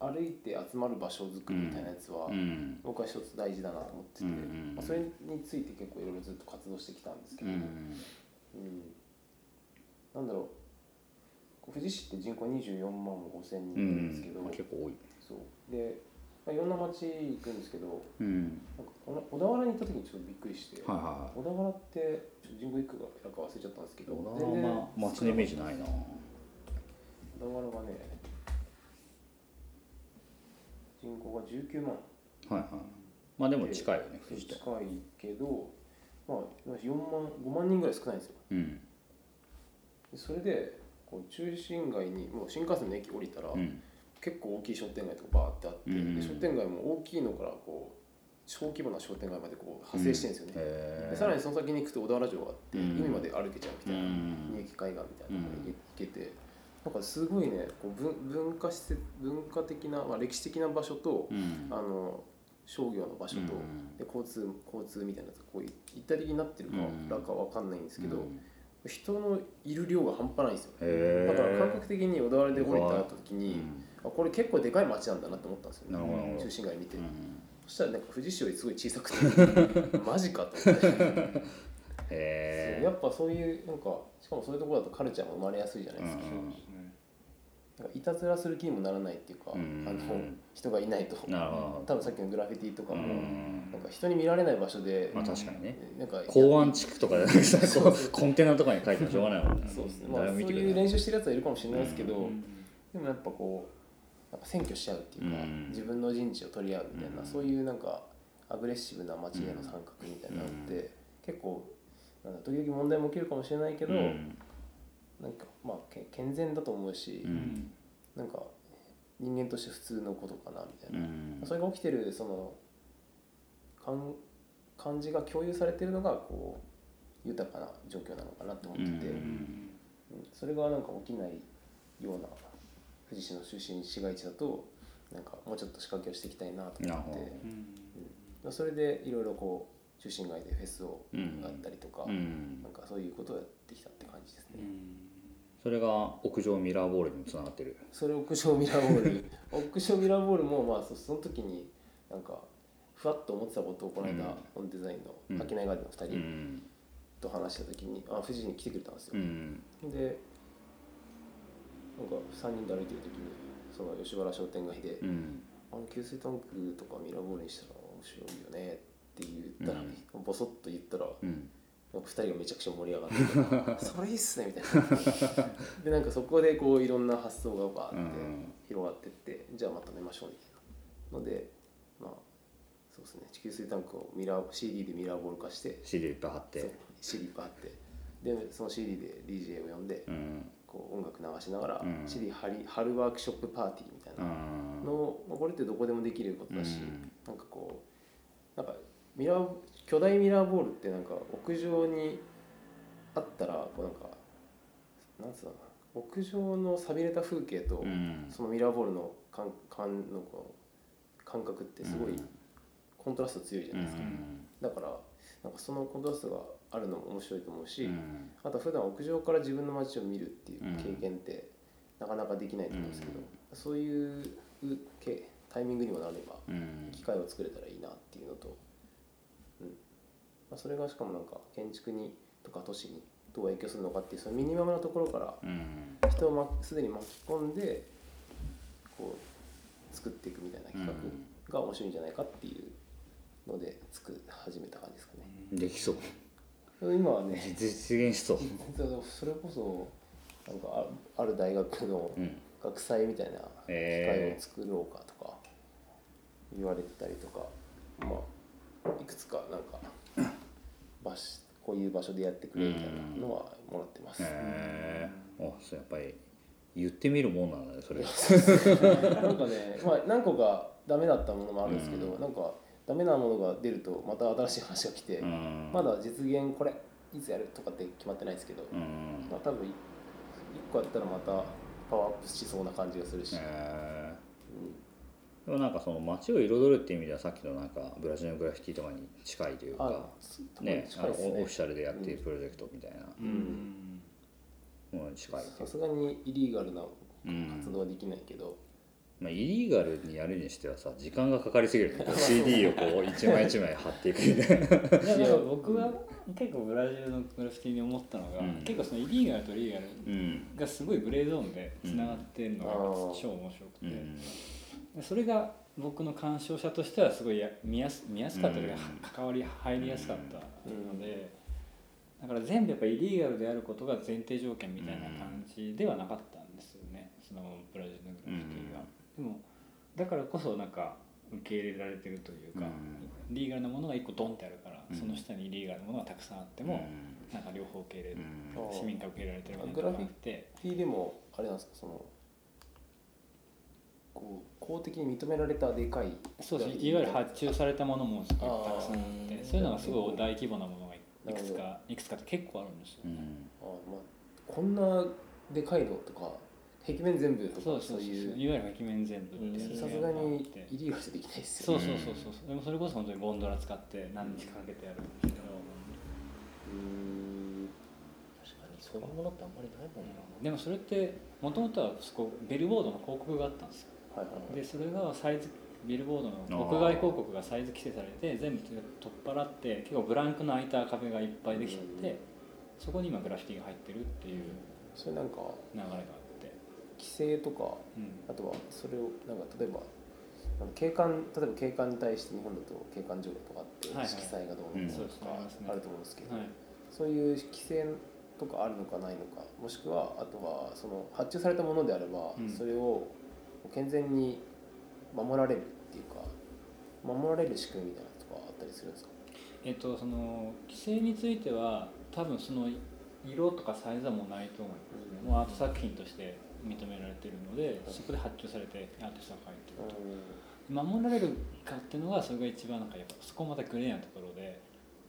う歩いて集まる場所づくりみたいなやつは、うん。僕は一つ大事だなと思ってて、まあ、それについて結構いろいろずっと活動してきたんですけど、うん。うん。なんだろう富士市って人口24万5千人ういるんですけど、ん結構多い。そう。で、まあ、いろんな町行くんですけどうん。なんか小田原に行った時にちょっとびっくりして、はいは小田原ってちょっと人口いくらか忘れちゃったんですけいど小田原町のイメージないな。小田原がね人口が19万。はいはい。まあでも近いよね富士近といけどまあ4万5万人ぐらい少ないんですよ。うん。でそれでこう中心街にもう新幹線の駅降りたら、うん。結構大きい商店街とかバーってあって、商店街も大きいのからこう小規模な商店街までこう派生してるんですよね、へでさらにその先に行くと小田原城があって、うん。海まで歩けちゃうみたいな、うん。二駅海岸みたいなところに行けて、なんかすごいねこう文文化施設文化的な、まあ、歴史的な場所と、うん。あの商業の場所と、うん。で交通交通みたいなやつがこう一体的になってるかうん。なんかわかんないんですけど、うん人のいる量が半端ないんですよへだから感え覚的に小田原で降りた時に、うん。あこれ結構でかい町なんだなって思ったんですよなるほどなるほど。中心街見て、うん。そしたらなんか富士市よりすごい小さくて マジかと思って。やっぱそういうなんかしかもそういうところだとカルチャーも生まれやすいじゃないですか,、うんいたずらする気にもならないっていうか、うん。あの人がいないと。多分さっきのグラフィティとかども、うん。なんか人に見られない場所で、まあ確かにね。なんか港湾地区とかじゃなくてさそうそうこうコンテナとかに書いてもしょうがないもんね。そうですね、まあ、誰そういいう練習してるやつはいるかもしれないですけど、うん。でもやっぱこうなんか占拠しちゃうっていうか、うん。自分の陣地を取り合うみたいな、うん。そういうなんかアグレッシブな街への参画みたいなのって、結構なんだ時々問題も起きるかもしれないけど、うんなんかまあけ健全だと思うし、うん。なんか人間として普通のことかなみたいうな、んそれが起きてるその感感じが共有されてるのがこう豊かな状況なのかなって思ってて、うん。うん。それがなんか起きないような富士市の出身市街地だとなんかもうちょっと仕掛けをしていきたいなと思って。うん。それでいろいろこう中心街でフェスをやったりとか、うん。なんかそういうことをやってきたって感じですね、それが屋上ミラーボールにもつながってる。それ屋上ミラーボール 屋上ミラーボールもまあそその時になんかふわっと思ってたことをこの間、うん。オンデザインのうん。秋内ガーデンの2う人ん。と話した時に、あ富士に来てくれたんですよ、うん。でなんか3人で歩いてる時にその吉原商店街で、うん。あの給水タンクとかミラーボールにしたら面白いよねって言ったら、ボソッと言ったら、うんなんか2人がめちゃくちゃ盛り上がってて それいいっすねみたいな。でなんかそこでこういろんな発想がバーってうん。広がってって、じゃあまた寝ましょうみたいなのでまあそうですね。給水タンクをミラー CD でミラーボール化してシールいっぱい貼って。CD いっぱいあって。でその CD で DJ を呼んで、うん。こう音楽流しながら、うん。CD 貼り貼るワークショップパーティーみたいなうん。のを、まあ、これってどこでもできることだし、うん。なんかこうなんかミラー巨大ミラーボールってなんか屋上にあったらこうなんかなんつうのかな屋上の寂れた風景と、うん。そのミラーボールの感感のこう感覚ってすごいうん。コントラスト強いじゃうないですか、ん。だからなんかそのコントラストがあるのも面白いと思うし、うん。あとは普段屋上から自分の街を見るっていう経験ってなかなかできないと思うんですけど、うん。そういうけタイミングにもなればうん。機会を作れたらいいなっていうまあ、それがしかもなんか建築にとか都市にどう影響するのかっていうそのミニマムなところからうん。人をますでに巻き込んでこう作っていくみたいな企画が面白いんじゃないかっていうので作り始めた感じですかね。できそう。今はね実現し そう。それこそなんかあある大学のうん。学祭みたいな機会えを作ろうかとか言われてたりとか、まあいくつかなんか場所こういう場所でやってくれみたいなのはもらってます。ー、えー、おそうやっぱり言ってみるもんなんだねそれ。なんかね、まあ、何個かダメだったものもあるんですけど、うん。なんかダメなものが出るとまた新しい話が来て、うん。まだ実現これいつやるとかって決まってないですけど、うん。まあ、多分1個やったらまたパワーアップしそうな感じがするし、えうんー、でもなんかその街を彩るっていう意味ではさっきのなんかブラジルのグラフィティとかに近いというあかすね。あのオフィシャルでやっているプロジェクトみたいな。うん。ものに近い。さすがにイリーガルなうん活動はできないけど、まあ、イリーガルにやるにしてはさ時間がかかりすぎる。CD をこう一枚一枚貼っていくみたいな。僕は結構ブラジルのグラフィティに思ったのが、うん。結構そのイリーガルとリーガルうんがすごいグレーゾーンでつながってるのが超面白くて、うん。でそれが僕の鑑賞者としてはすごいや見やす見やすかったというか、うん。関わり入りやすかったので、だから全部やっぱイリーガルであることが前提条件みたいな感じではなかったんですよね、そのブラジルのグラフィティが。でもだからこそなんか受け入れられてるというか、リーガルなものが一個ドンってあるから、うん。その下にイリーガルなものがたくさんあっても、なんか両方受け入れる、うん。市民から受け入れられてるみたいなグラフィのがあって。フィーでもあれなんですか？そのこう公的に認められたでかいそうですね。いわゆる発注されたものもすごいたくさんあってそういうのがすごい大規模なものがいくつかいくつかって結構あるんですよ、うん。あ、まあ、こんなでかいのとか壁面全部とかそうそうそうそう。いう。いわゆる壁面全部さすがにイリーガルじゃできないですよね。そうそうそうそう。でもそれこそ本当にゴンドラ使って何日かかけてやるんですけど。うーん。確かにそういうものってあんまりないもんな。でもそれってもともとはそこベルボードの広告があったんですよでそれがサイズビルボードの屋外広告がサイズ規制されて全部取っ払って結構ブランクの空いた壁がいっぱいできちゃってそこに今グラフィティが入ってるっていうそれなんか流れがあって、規制とかうん、あとはそれをなんか例えば景観例えば景観に対して日本だと景観条例とかあって、色彩がどうのとかあると思うんですけど、はい。そういう規制とかあるのかないのかもしくはあとはその発注されたものであれば、うん。それを健全に守られるっていうか守られる仕組みみたいなのとかあったりするんですか？えっとその規制については多分その色とかサイズはもうないと思いますね、もうアート作品として認められてるのでそこで発注されてアーティストが書いてると。守られるかっていうのがそれが一番なんかやっぱそこまたグレーなところで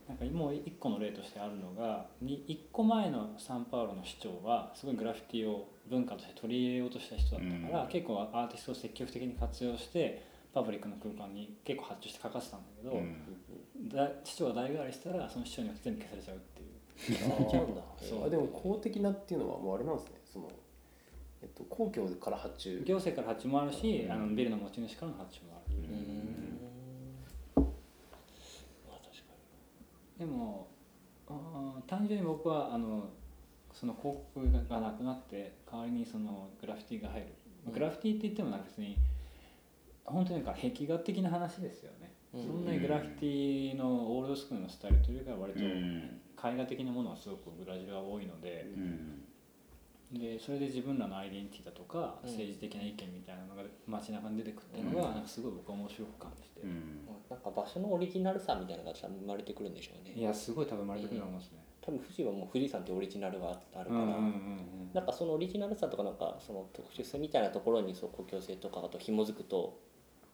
なんかもう一個の例としてあるのがに一個前のサンパウロの市長はすごいグラフィティを文化として取り入れようとした人だったから、うん。結構アーティストを積極的に活用してパブリックの空間に結構発注して書かせたんだけど、うん。だ市長が代替わりしたらその市長によって全部消されちゃうっていう。消されちゃう。んだそう。あでも公的なっていうのはもうあれなんですね。その、えっと、公共から発注。行政から発注もあるし、うん。あのビルの持ち主からの発注もある、うーんまあ確かでも単純に僕はあのその広告がなくなって代わりにそのグラフィティが入る、うん。グラフィティって言ってもなんか別に本当になんか壁画的な話ですよね、うん。そんなにグラフィティのオールドスクールのスタイルというよりかは割とうん。絵画的なものがすごくブラジルは多いのでうんでそれで自分らのアイデンティティだとかうん。政治的な意見みたいなのが街中に出てくるっていうのがなんかすごい僕は面白く感じて、うん。になんか場所のオリジナルさみたいなのが多分生まれてくるんでしょうね。いやすごい多分生まれてくると思いますね。多分富士はもう富士山ってオリジナルがあるから、うんうんうんうん。なんかそのオリジナルさとかなんかその特殊性みたいなところにそう故郷性とかと紐づくと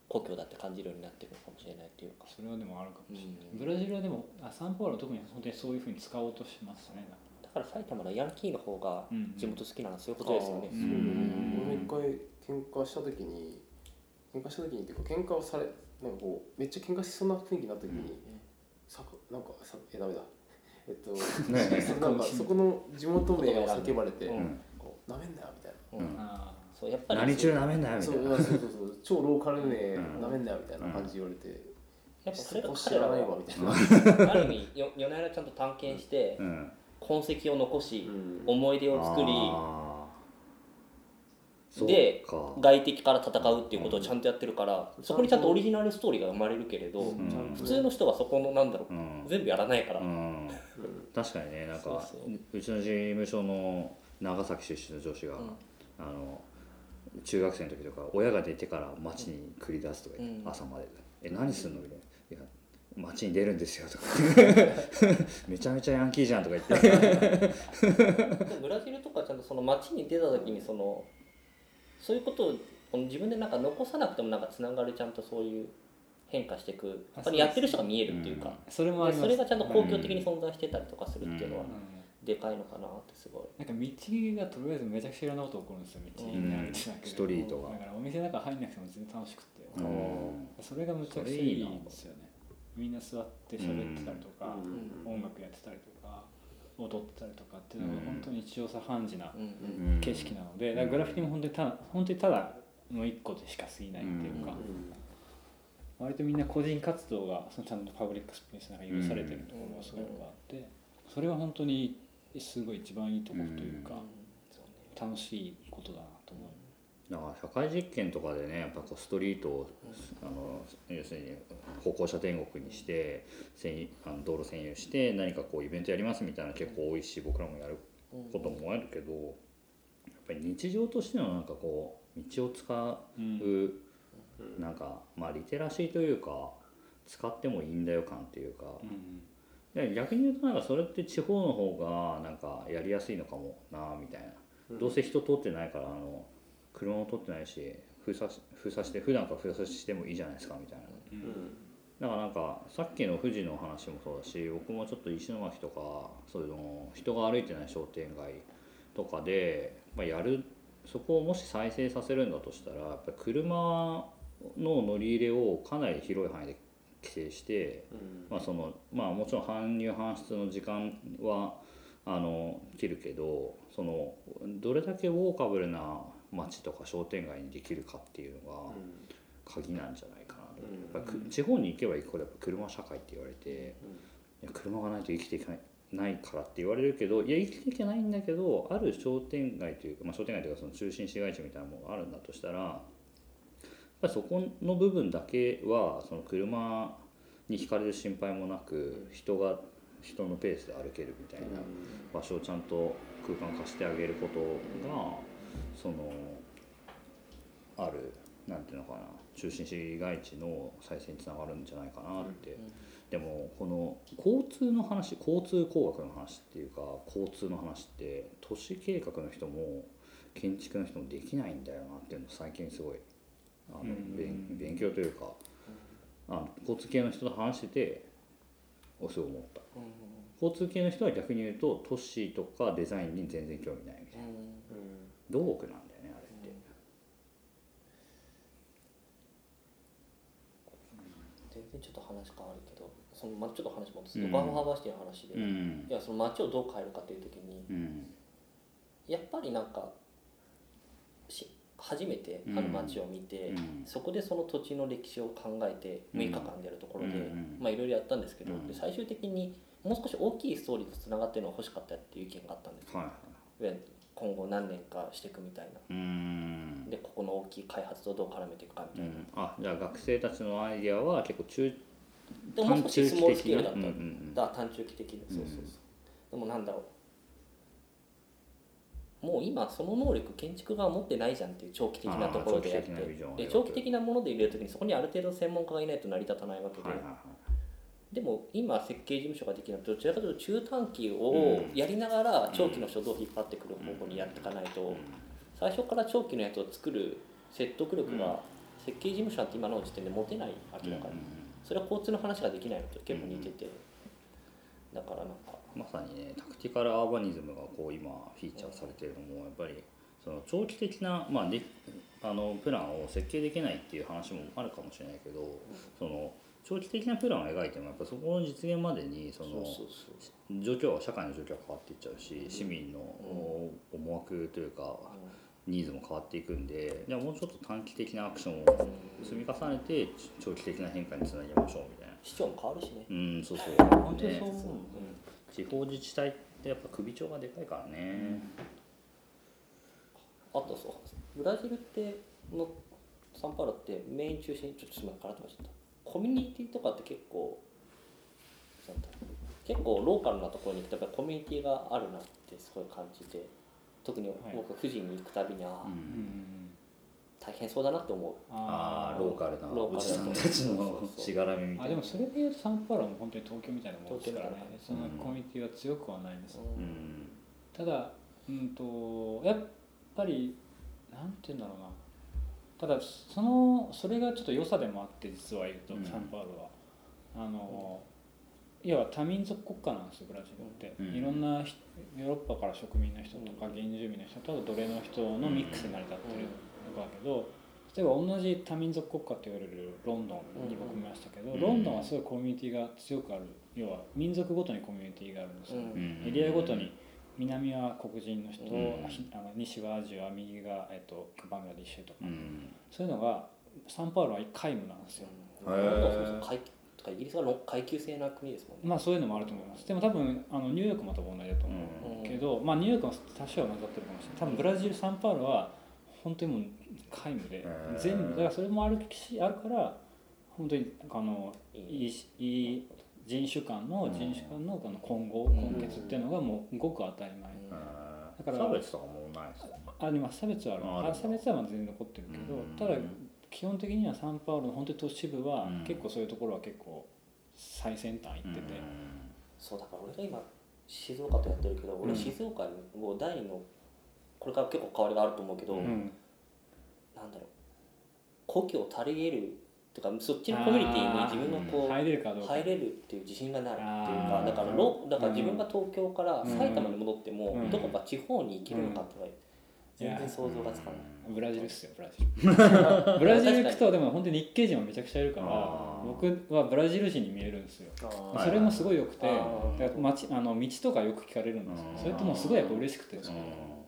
故郷だって感じるようになってくるかもしれないっていうか。それはでもあるかもしれない、うんブラジルはでもあサンパウロは特に本当にそういうふうに使おうとしますね。だから埼玉のヤンキーの方がうん地元好きなのはそういうことですよね、うん俺一回喧嘩した時に喧嘩した時にっていうか喧嘩をされなんかこうめっちゃ喧嘩しそうな雰囲気になった時に、さなんかさえダメだ。えっとなんかそこの地元名を叫ばれて、うん。こうなめんなよみたいうん。うん。あそうやっぱり何中なめんなよな。そうみたいなそうそうそう。超ローカル名うん。なめんなよみたいな感じ言われて、やっぱそれがそこ知らないわみたいな、ある意味よ米原ちゃんと探検してうん痕跡を残しうん。思い出を作りでか。外敵から戦うっていうことをちゃんとやってるからそこにちゃんとオリジナルストーリーが生まれるけれど普通の人はそこのなんだろううん。全部やらないから。うん。確かにねなんかそうちの事務所の長崎出身の女子が、うん。あの中学生の時とか親が出てから街に繰り出すとか朝まで「え何すんの?」みたいな「いや街に出るんですよ」とか。めちゃめちゃヤンキーじゃん」とか言って。ブラジルとかちゃんとその街に出た時にそのそういうことを自分でなんか残さなくてもなんかつながるちゃんとそういう変化していくやっぱりやってる人が見えるっていうか。うん。あそれそれがちゃんと公共的に存在してたりとかするっていうのはうん。でかいのかなってすごい。なんか道がとりあえずめちゃくちゃいろんなこと起こるんですよ道に歩いてただけで。ストリートが。だからお店の中入んなくても全然楽しくて。うん。それがむちゃくちゃいいんですよねみんな座って喋ってたりとか、うん。音楽やってたりとか踊ってたりとかっていうのがうん。本当に日常茶飯事な景色なので、だからグラフィティも本当にただ本当にただの一個でしか過ぎないっていうか、割とみんな個人活動がそのちゃんとパブリックスペースなんか許されてるところがすごくあって、それは本当にすごい一番いいところというか、楽しいことだなと思う。だから社会実験とかでねやっぱこうストリートを、あの要するに歩行者天国にして占あの道路占有して何かこうイベントやりますみたいなの結構多いし僕らもやることもあるけどやっぱり日常としてのなんかこう道を使う、うん。なんかまあリテラシーというか使ってもいいんだよ感っていうか、逆に言うとなんかそれって地方の方がなんかやりやすいのかもなみたいな、どうせ人通ってないからあの車も通ってないし封鎖し封鎖して普段から封鎖してもいいじゃないですかみたいな。だからなんかさっきの富士の話もそうだし僕もちょっと石巻とかそういうの人が歩いてない商店街とかで、まあ、やるそこをもし再生させるんだとしたらやっぱり車の乗り入れをかなり広い範囲で規制して、まあそのまあ、もちろん搬入搬出の時間はあの切るけどそのどれだけウォーカブルな街とか商店街にできるかっていうのが鍵なんじゃないかなと、やっぱ地方に行けば行くほどやっぱ車社会って言われて、いや車がないと生きていけないないからって言われるけどいや生きていけないんだけどある商店街というか、まあ、商店街というかその中心市街地みたいなものがあるんだとしたらやっぱりそこの部分だけはその車にひかれる心配もなく人が人のペースで歩けるみたいな場所をちゃんと空間化してあげることがそのあるなんていうのかな中心市街地の再生につながるんじゃないかなって、でもこの交通の話交通工学の話っていうか交通の話って都市計画の人も建築の人もできないんだよなっていうのを最近すごいあの、うん勉勉強というかあの交通系の人と話しててすごい思った。うん交通系の人は逆に言うと都市とかデザインに全然興味ないみたいな。うん土木なんだよねあれって。全然ちょっと話変わるけどその、まあ、ちょっと話戻す。と、うん。バームハーバーシティの話で、うん。いやその街をどう変えるかという時にうん。やっぱりなんかし初めてある街を見て、うん。そこでその土地の歴史を考えて6日間でやるところで、いろいろやったんですけど、うん。で最終的にもう少し大きいストーリーとつながってるのが欲しかったっていう意見があったんですよ。はい今後何年かしていくみたいな。でここの大きい開発とどう絡めていくかみたいな、うん。あじゃあ学生たちのアイディアは結構中でももう少しスモールスケールだった、うんうんうん。だ短中期的でそうそうそう、でもなんだろうもう今その能力建築家は持ってないじゃん。っていう長期的なところでやって長期的なもので入れる時にそこにある程度専門家がいないと成り立たないわけで、はいはいはいでも今設計事務所ができるのはどちらかというと中短期をやりながら長期の人をどう引っ張ってくる方向にやっていかないと最初から長期のやつを作る説得力が設計事務所なんて今の時点で持てない明らかにそれは交通の話ができないのと結構似ててだからなんか。まさにねタクティカルアーバニズムがこう今フィーチャーされてるのもやっぱりその長期的な、まあ、であのプランを設計できないっていう話もあるかもしれないけどその長期的なプランを描いてもやっぱそこの実現までにその状況社会の状況が変わっていっちゃうし市民の思惑というかニーズも変わっていくんでじゃあもうちょっと短期的なアクションを積み重ねて長期的な変化につなげましょうみたいな。市長も変わるしね。うんそうそう。本当にそう思う、ね。地方自治体ってやっぱ首長がでかいからね、あとそう。ブラジルってのサンパウロってメイン中心ちょっとすみませんからってましたコミュニティとかって結構結構ローカルなところに行くとやっぱりコミュニティがあるなってすごい感じて特に僕富士に行くたびにあーうんうん。大変そうだなって思う。ああローカルな。ローカルなおじさんたちのしがらみみたいなあでもそれでいうとサンパウロも本当に東京みたいなもんですからね。東そのコミュニティは強くはないんです、うん。ただうんとやっぱりなんて言うんだろうなただそのそれがちょっと良さでもあって実は言うと、うん。サンパウロは。あの、要は多民族国家なんですよブラジルって、うん。いろんなひヨーロッパから植民の人とか原住民の人と奴隷の人のミックスに成り立ってるのだけど例えば同じ多民族国家って言われるロンドンに僕もいましたけど、うん。ロンドンはすごいコミュニティが強くある。要は民族ごとにコミュニティがあるんですよ、うんうん。エリアごとに南は黒人の人、うん。ひあの西はアジア右が、えっと、バングラディッシュとか、うん。そういうのがサンパウロは皆無なんですよ、イギリスはろ階級制な国ですもんね。まあそういうのもあると思います。でも多分あのニューヨークも多分同じだと思う、うん。けど、まあ、ニューヨークは多少は混ざってるかもしれない。多分ブラジルサンパウロは本当にもう皆無で全部だからそれもあるしあるから本当にあのいいねいいいい人種間のうん。人種間のあの混合うん。混血っていうのがもうごく当たり前、うん。だから差別とかもないですよあります。差別はある。あ差別はまあ全然残ってるけど、うん。ただ基本的にはサンパウロの本当に都市部はうん。結構そういうところは結構最先端行ってて、そうだから俺が今静岡とやってるけど俺うん。静岡にもう第二のこれから結構変わりがあると思うけど、ううん。なんだろう。故郷を足り得るとかそっちのコミュニティに自分がこう入れるっていう自信がないっていうかだからロだから自分が東京からうん。埼玉に戻ってもうん。どこか地方に行けるのかってのは全然想像がつかない。ブラジルっすよブラジル。ブラジル行くとでも本当に日系人もめちゃくちゃいるから僕はブラジル人に見えるんですよ。それもすごい良くて街あの道とかよく聞かれるんですよ。うんそれともすごいやっぱ嬉しくてうん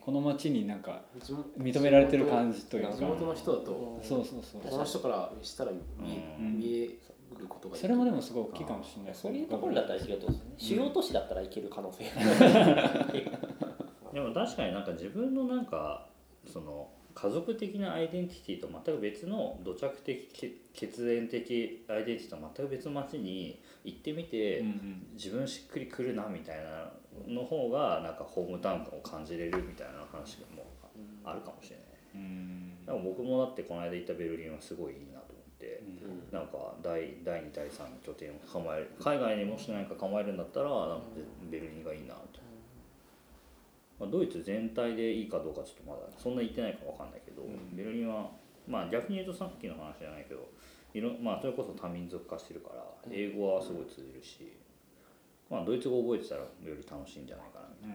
この街になんか地元認められてる感じというか。地元の人だと。ーそうそうそう。この人からしたら見え,、うん。見えることがそれもでもすごい大きいかもしれないですそういうところだったらいけると思うん。ですよね主要都市だったらいける可能性 でも確かになんか自分のなんかその家族的なアイデンティティと全く別の土着的け血縁的アイデンティティと全く別の街に行ってみて、うんうん。自分しっくりくるなみたいなの方がなんかホームタウン感を感じれるみたいな話もあるかもしれない。うん。でも僕もだってこの間行ったベルリンはすごいいいなと思って、うん。なんか第第2第3の拠点を構える海外にもし何か構えるんだったらなんかベルリンがいいなと、まあ、ドイツ全体でいいかどうかちょっとまだそんな言ってないかわかんないけど、ベルリンはまあ逆に言うとさっきの話じゃないけどいろ、まあ、それこそ多民族化してるから英語はすごい通じるしまあ、ドイツ語を覚えてたらより楽しいんじゃないかな。うん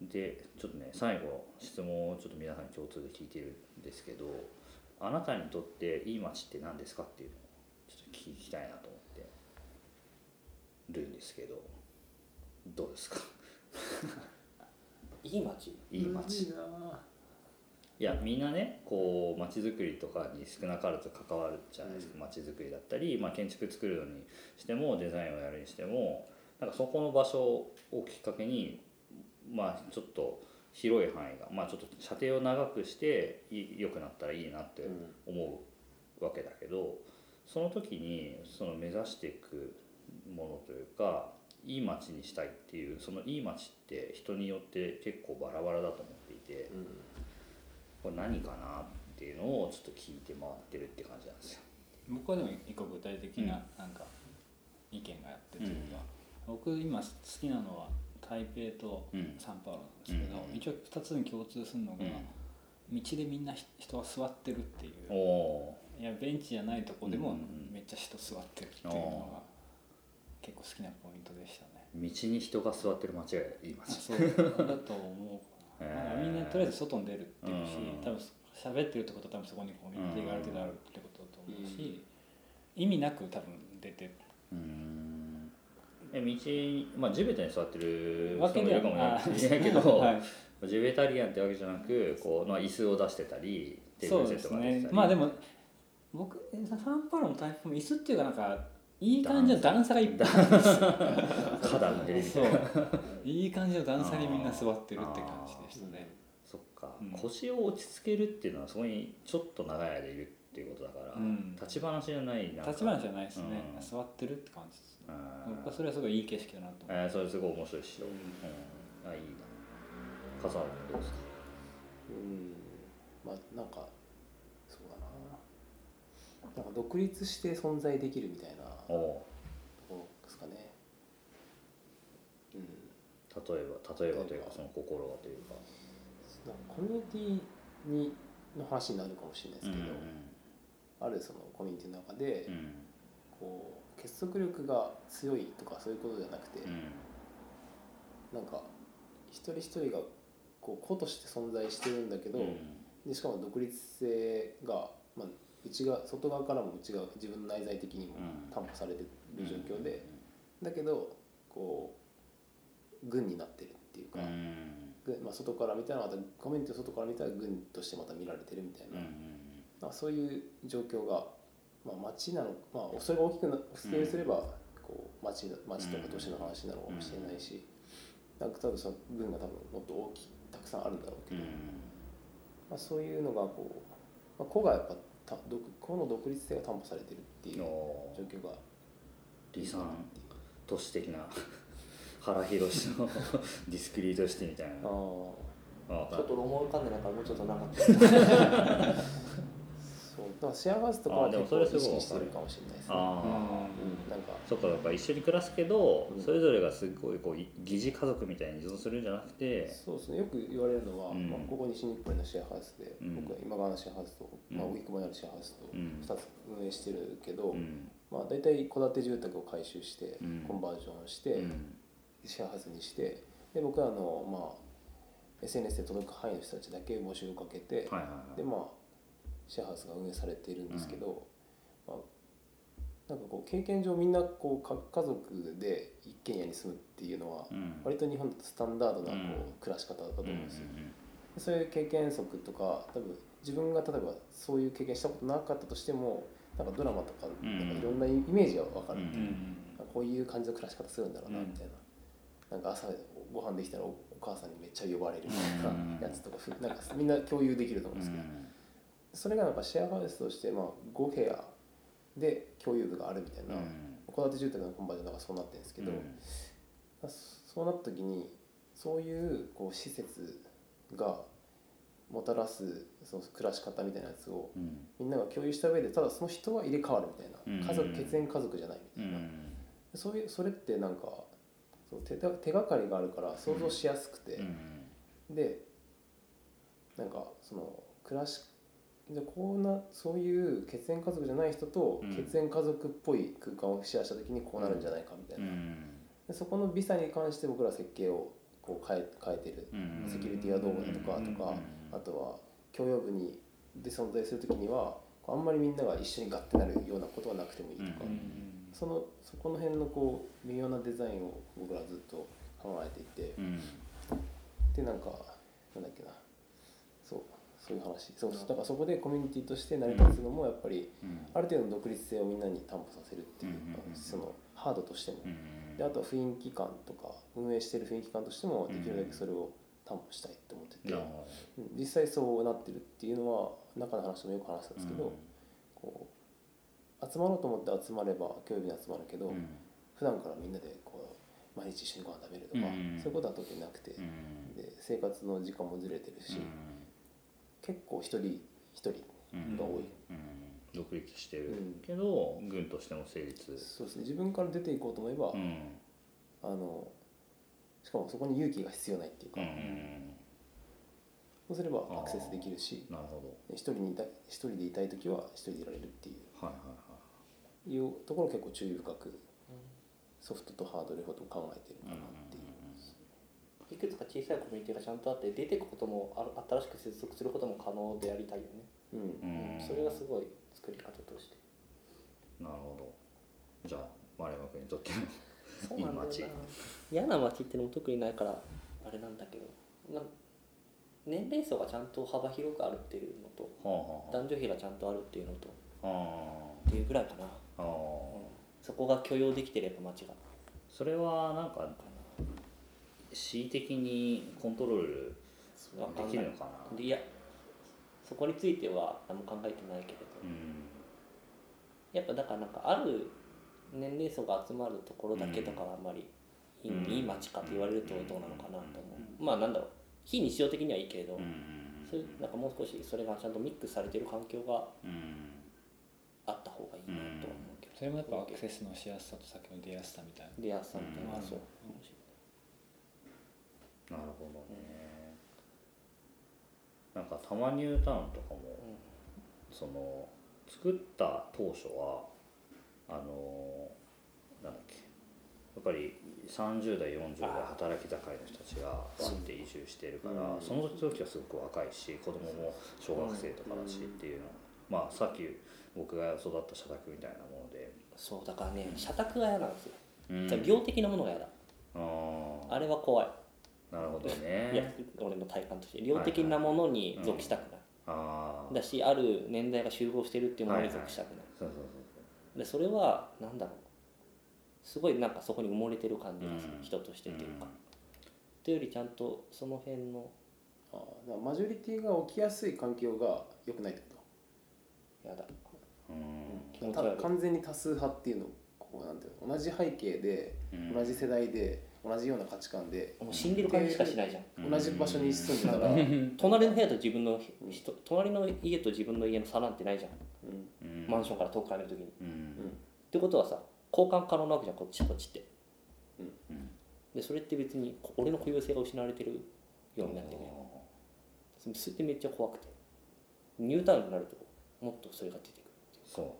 うん。でちょっとね最後質問をちょっと皆さんに共通で聞いてるんですけどあなたにとっていい街って何ですかっていうのをちょっと聞きたいなと思ってるんですけどどうですか？いい街？いい街。いやみんなねこう街づくりとかに少なからず関わるじゃないですか。街づくりだったり、まあ、建築作るのにしてもデザインをやるにしても。なんかそこの場所をきっかけにまあちょっと広い範囲がまあちょっと射程を長くしてい良くなったらいいなって思うわけだけどその時にその目指していくものというかいい街にしたいっていうそのいい街って人によって結構バラバラだと思っていて。これ何かなっていうのをちょっと聞いて回ってるって感じなんですよ。僕はでも一個具体的ななんか意見があってというか、僕今好きなのは台北とうんサンパウロなんですけど、うん。一応2つに共通するのが、道でみんな人は座ってるっていう。いやベンチじゃないとこでもうんめっちゃ人座ってるっていうのが結構好きなポイントでしたね。道に人が座ってる街がいいあ街。そう。だと思うかなんかみんなとりあえず外に出るっていうし、うん。多分喋ってるってことは多分そこにコミュニティがある程度あるってことだと思うし、意味なく多分出て。え道まあ地べたに座ってるわけで人もいるかもはしれないけど、はい。ジベタリアンってわけじゃなくこうまあ椅子を出してたりテーブルセッそうですねトが出てたり。まあでも僕サンパウロのタイプも椅子っていうかなんかいい感じの段差がいっぱい。あるんですよ花壇のヘリみたそい。いい感じの段差にみんな座ってるって感じでしたね。そっか、うん。腰を落ち着けるっていうのはそこにちょっと長い間いるっていうことだから、うん。立ち話じゃないなんか。立ち話じゃないですね、うん。座ってるって感じです僕はそれはすごいいい景色だなと思えー、それすごい面白いっしょ、うん。あいいな。笠原君どうですか？うん。まあなんかそうだな。なんか独立して存在できるみたいな。とおですかね。うん。例えば例えばというかその心がというか。コミュニティにの話になるかもしれないですけど、あるそのコミュニティの中で、うん。うんこう結束力が強いとかそういうことじゃなくて、なんか一人一人がこう個として存在してるんだけど、うん。でしかも独立性が、まあ、内側外側からも内側自分の内在的にもうん。担保されてる状況で、だけどこう軍になってるっていうか、まあ、外から見たらまたコミュニティの外から見たら軍としてまた見られてるみたいな,、うんまあ、そういう状況が、まあ、町なの、まあ、それが大きくなスケールすれば、こう町だ町とか都市の話なのかもしれないし、なんか多分その軍が多分もっと大きいたくさんあるんだろうけど。うん。まあ、そういうのがこう、まあ、個がやっぱた独個の独立性が担保されてるっていうお状況が。李さん都市的な。原宏の ディスクリートシティみたいな。ああちょっと思い浮かんでないからもうちょっと長くあそうだからシェアハウスとかはあでも結構それすごい意識してるかもしれないですね。あうん、なんか。そっかだから一緒に暮らすけど、うん。それぞれがすごいこうい疑似家族みたいに依存するんじゃなくてそうですね。よく言われるのは、うん。まあ、ここ西日暮里のシェアハウスで、うん。僕は今川のシェアハウスと、まあ、うん荻窪にあるシェアハウスとうん。2つ運営してるけど、うん。まあ、大体戸建て住宅を改修して、うん。コンバージョンして、うん。シェアハウスにしてで僕はあの、まあ、SNS で届く範囲の人たちだけ募集をかけて、はいはいはい。でまあシェアハウスが運営されているんですけど、まあ、なんかこう経験上みんなこう各家族で一軒家に住むっていうのはうん。割と日本だとスタンダードなこう暮らし方だと思うんですよ。そういう経験則とか多分自分が例えばそういう経験したことなかったとしてもなんかドラマとかうん。なんかいろんなイメージが分かる、うんうんこういう感じの暮らし方するんだろうなうん。みたいな。なんか朝ご飯できたらおお母さんにめっちゃ呼ばれるみたいうんなやつとかふなんかみんな共有できると思うんですけど、それがなんかシェアハウスとしてまあ5部屋で共有部があるみたいな戸建て住宅のコンバージョンだからそうなってるんですけど、まあそうなった時にそういうこう施設がもたらすその暮らし方みたいなやつをうん。みんなが共有した上でただその人は入れ替わるみたいな家族うん血縁家族じゃないみたいな、うん。そういうそれってなんかそう手が手がかりがあるから想像しやすくて、うん。でなんかその暮らしじゃあこうなそういう血縁家族じゃない人とうん。血縁家族っぽい空間をシェアした時にこうなるんじゃないかみたいな、でそこのビザに関して僕ら設計をこう変え変えてる、うん。セキュリティはどうだとかとか、あとは共用部にで存在する時にはあんまりみんなが一緒にガッてなるようなことはなくてもいいとか、うん。そのそこの辺のこう微妙なデザインを僕らずっと考えていて、うん。でなんかなんだっけなそういう話。そうだからそこでコミュニティとして成り立つのもやっぱりうん。ある程度の独立性をみんなに担保させるっていうか、そのハードとしても、うん。であとは雰囲気感とか運営してる雰囲気感としてもできるだけそれを担保したいと思ってて、実際そうなってるっていうのは中の話でもよく話したんですけど、どこう集まろうと思って集まれば教育に集まるけど、うん。普段からみんなでこう毎日一緒にご飯食べるとか、うん。そういうことは特になくて、うん。で生活の時間もずれてるし、結構一人一人うん。が多い、うん。独立してる。うん。けど軍としても成立。そうですね。自分から出ていこうと思えば、うん。あのしかもそこに勇気が必要ないっていうか、うん。そうすればアクセスできるしなるほど。一人にいた一人でいたい時は一人でいられるっていはいはいはういうところを結構注意深くソフトとハード両方とも考えてるかな。っていくつか小さいコミュニティがちゃんとあって出てくこともあ新しく接続することも可能でやりたいよね、うん。いうん。それがすごい作り方として。なるほど。じゃあ丸山君にとってのそうなんだよいい街。な嫌な街ってのも特にないからあれなんだけど、まあ、年齢層がちゃんと幅広くあるっていうのとはあはあ男女比がちゃんとあるっていうのとあ。っていうぐらいかな、あ。ああそこが許容できてれば街が。それはなんか恣意的にコントロールできるのかな？い。やそこについては何も考えてないけれど、うん。やっぱだからなんかある年齢層が集まるところだけとかはあんまりいい,、うん。いい街かと言われるとどうなのかなと思う、まあなんだろう非日常的にはいいけれど、うん。そういうなんかもう少しそれがちゃんとミックスされてる環境がうん。あった方がいいなとは思うけど、それもやっぱアクセスのしやすさとさっきの出やすさみたいな。リアさんみたいな、うん。そうなるほどね。なんかタマニュータウンとかもその作った当初はあのなんだっけやっぱり30代40代働き盛りの人たちがわって移住してるから、その時はすごく若いし子供も小学生とかだしっていうの、まあさっき僕が育った社宅みたいなもので、そうだからね社宅が嫌なんですよ、うん。じゃあ病的なものが嫌だ。ああれは怖い、あなるほどいやね俺の体感として病的なものに属したくない、ああだしある年代が集合してるっていうものに属したくない、そうそうそうでそれはなんだろう。すごいなんかそこに埋もれてる感じがする、うん。人としてっていうか、うん。というよりちゃんとその辺のあー。だからマジョリティが起きやすい環境が良くないってこやだ。そううん完全に多数派っていうのこうなんていうの？同じ背景で、うん。同じ世代で同じような価値観で、もう死んでる感じしかしないじゃん、うん。同じ場所に住んでたら、隣の部屋と自分の人隣の家と自分の家の差なんてないじゃん、うん。うんマンションから遠くから見るときに、っうん。てことはさ交換可能なわけじゃんこっちこっちって。うん。でそれって別にこ俺の固有性が失われてるようになってる。よそれってめっちゃ怖くて。ニュータウンになるともっとそれが出てくるそう。ね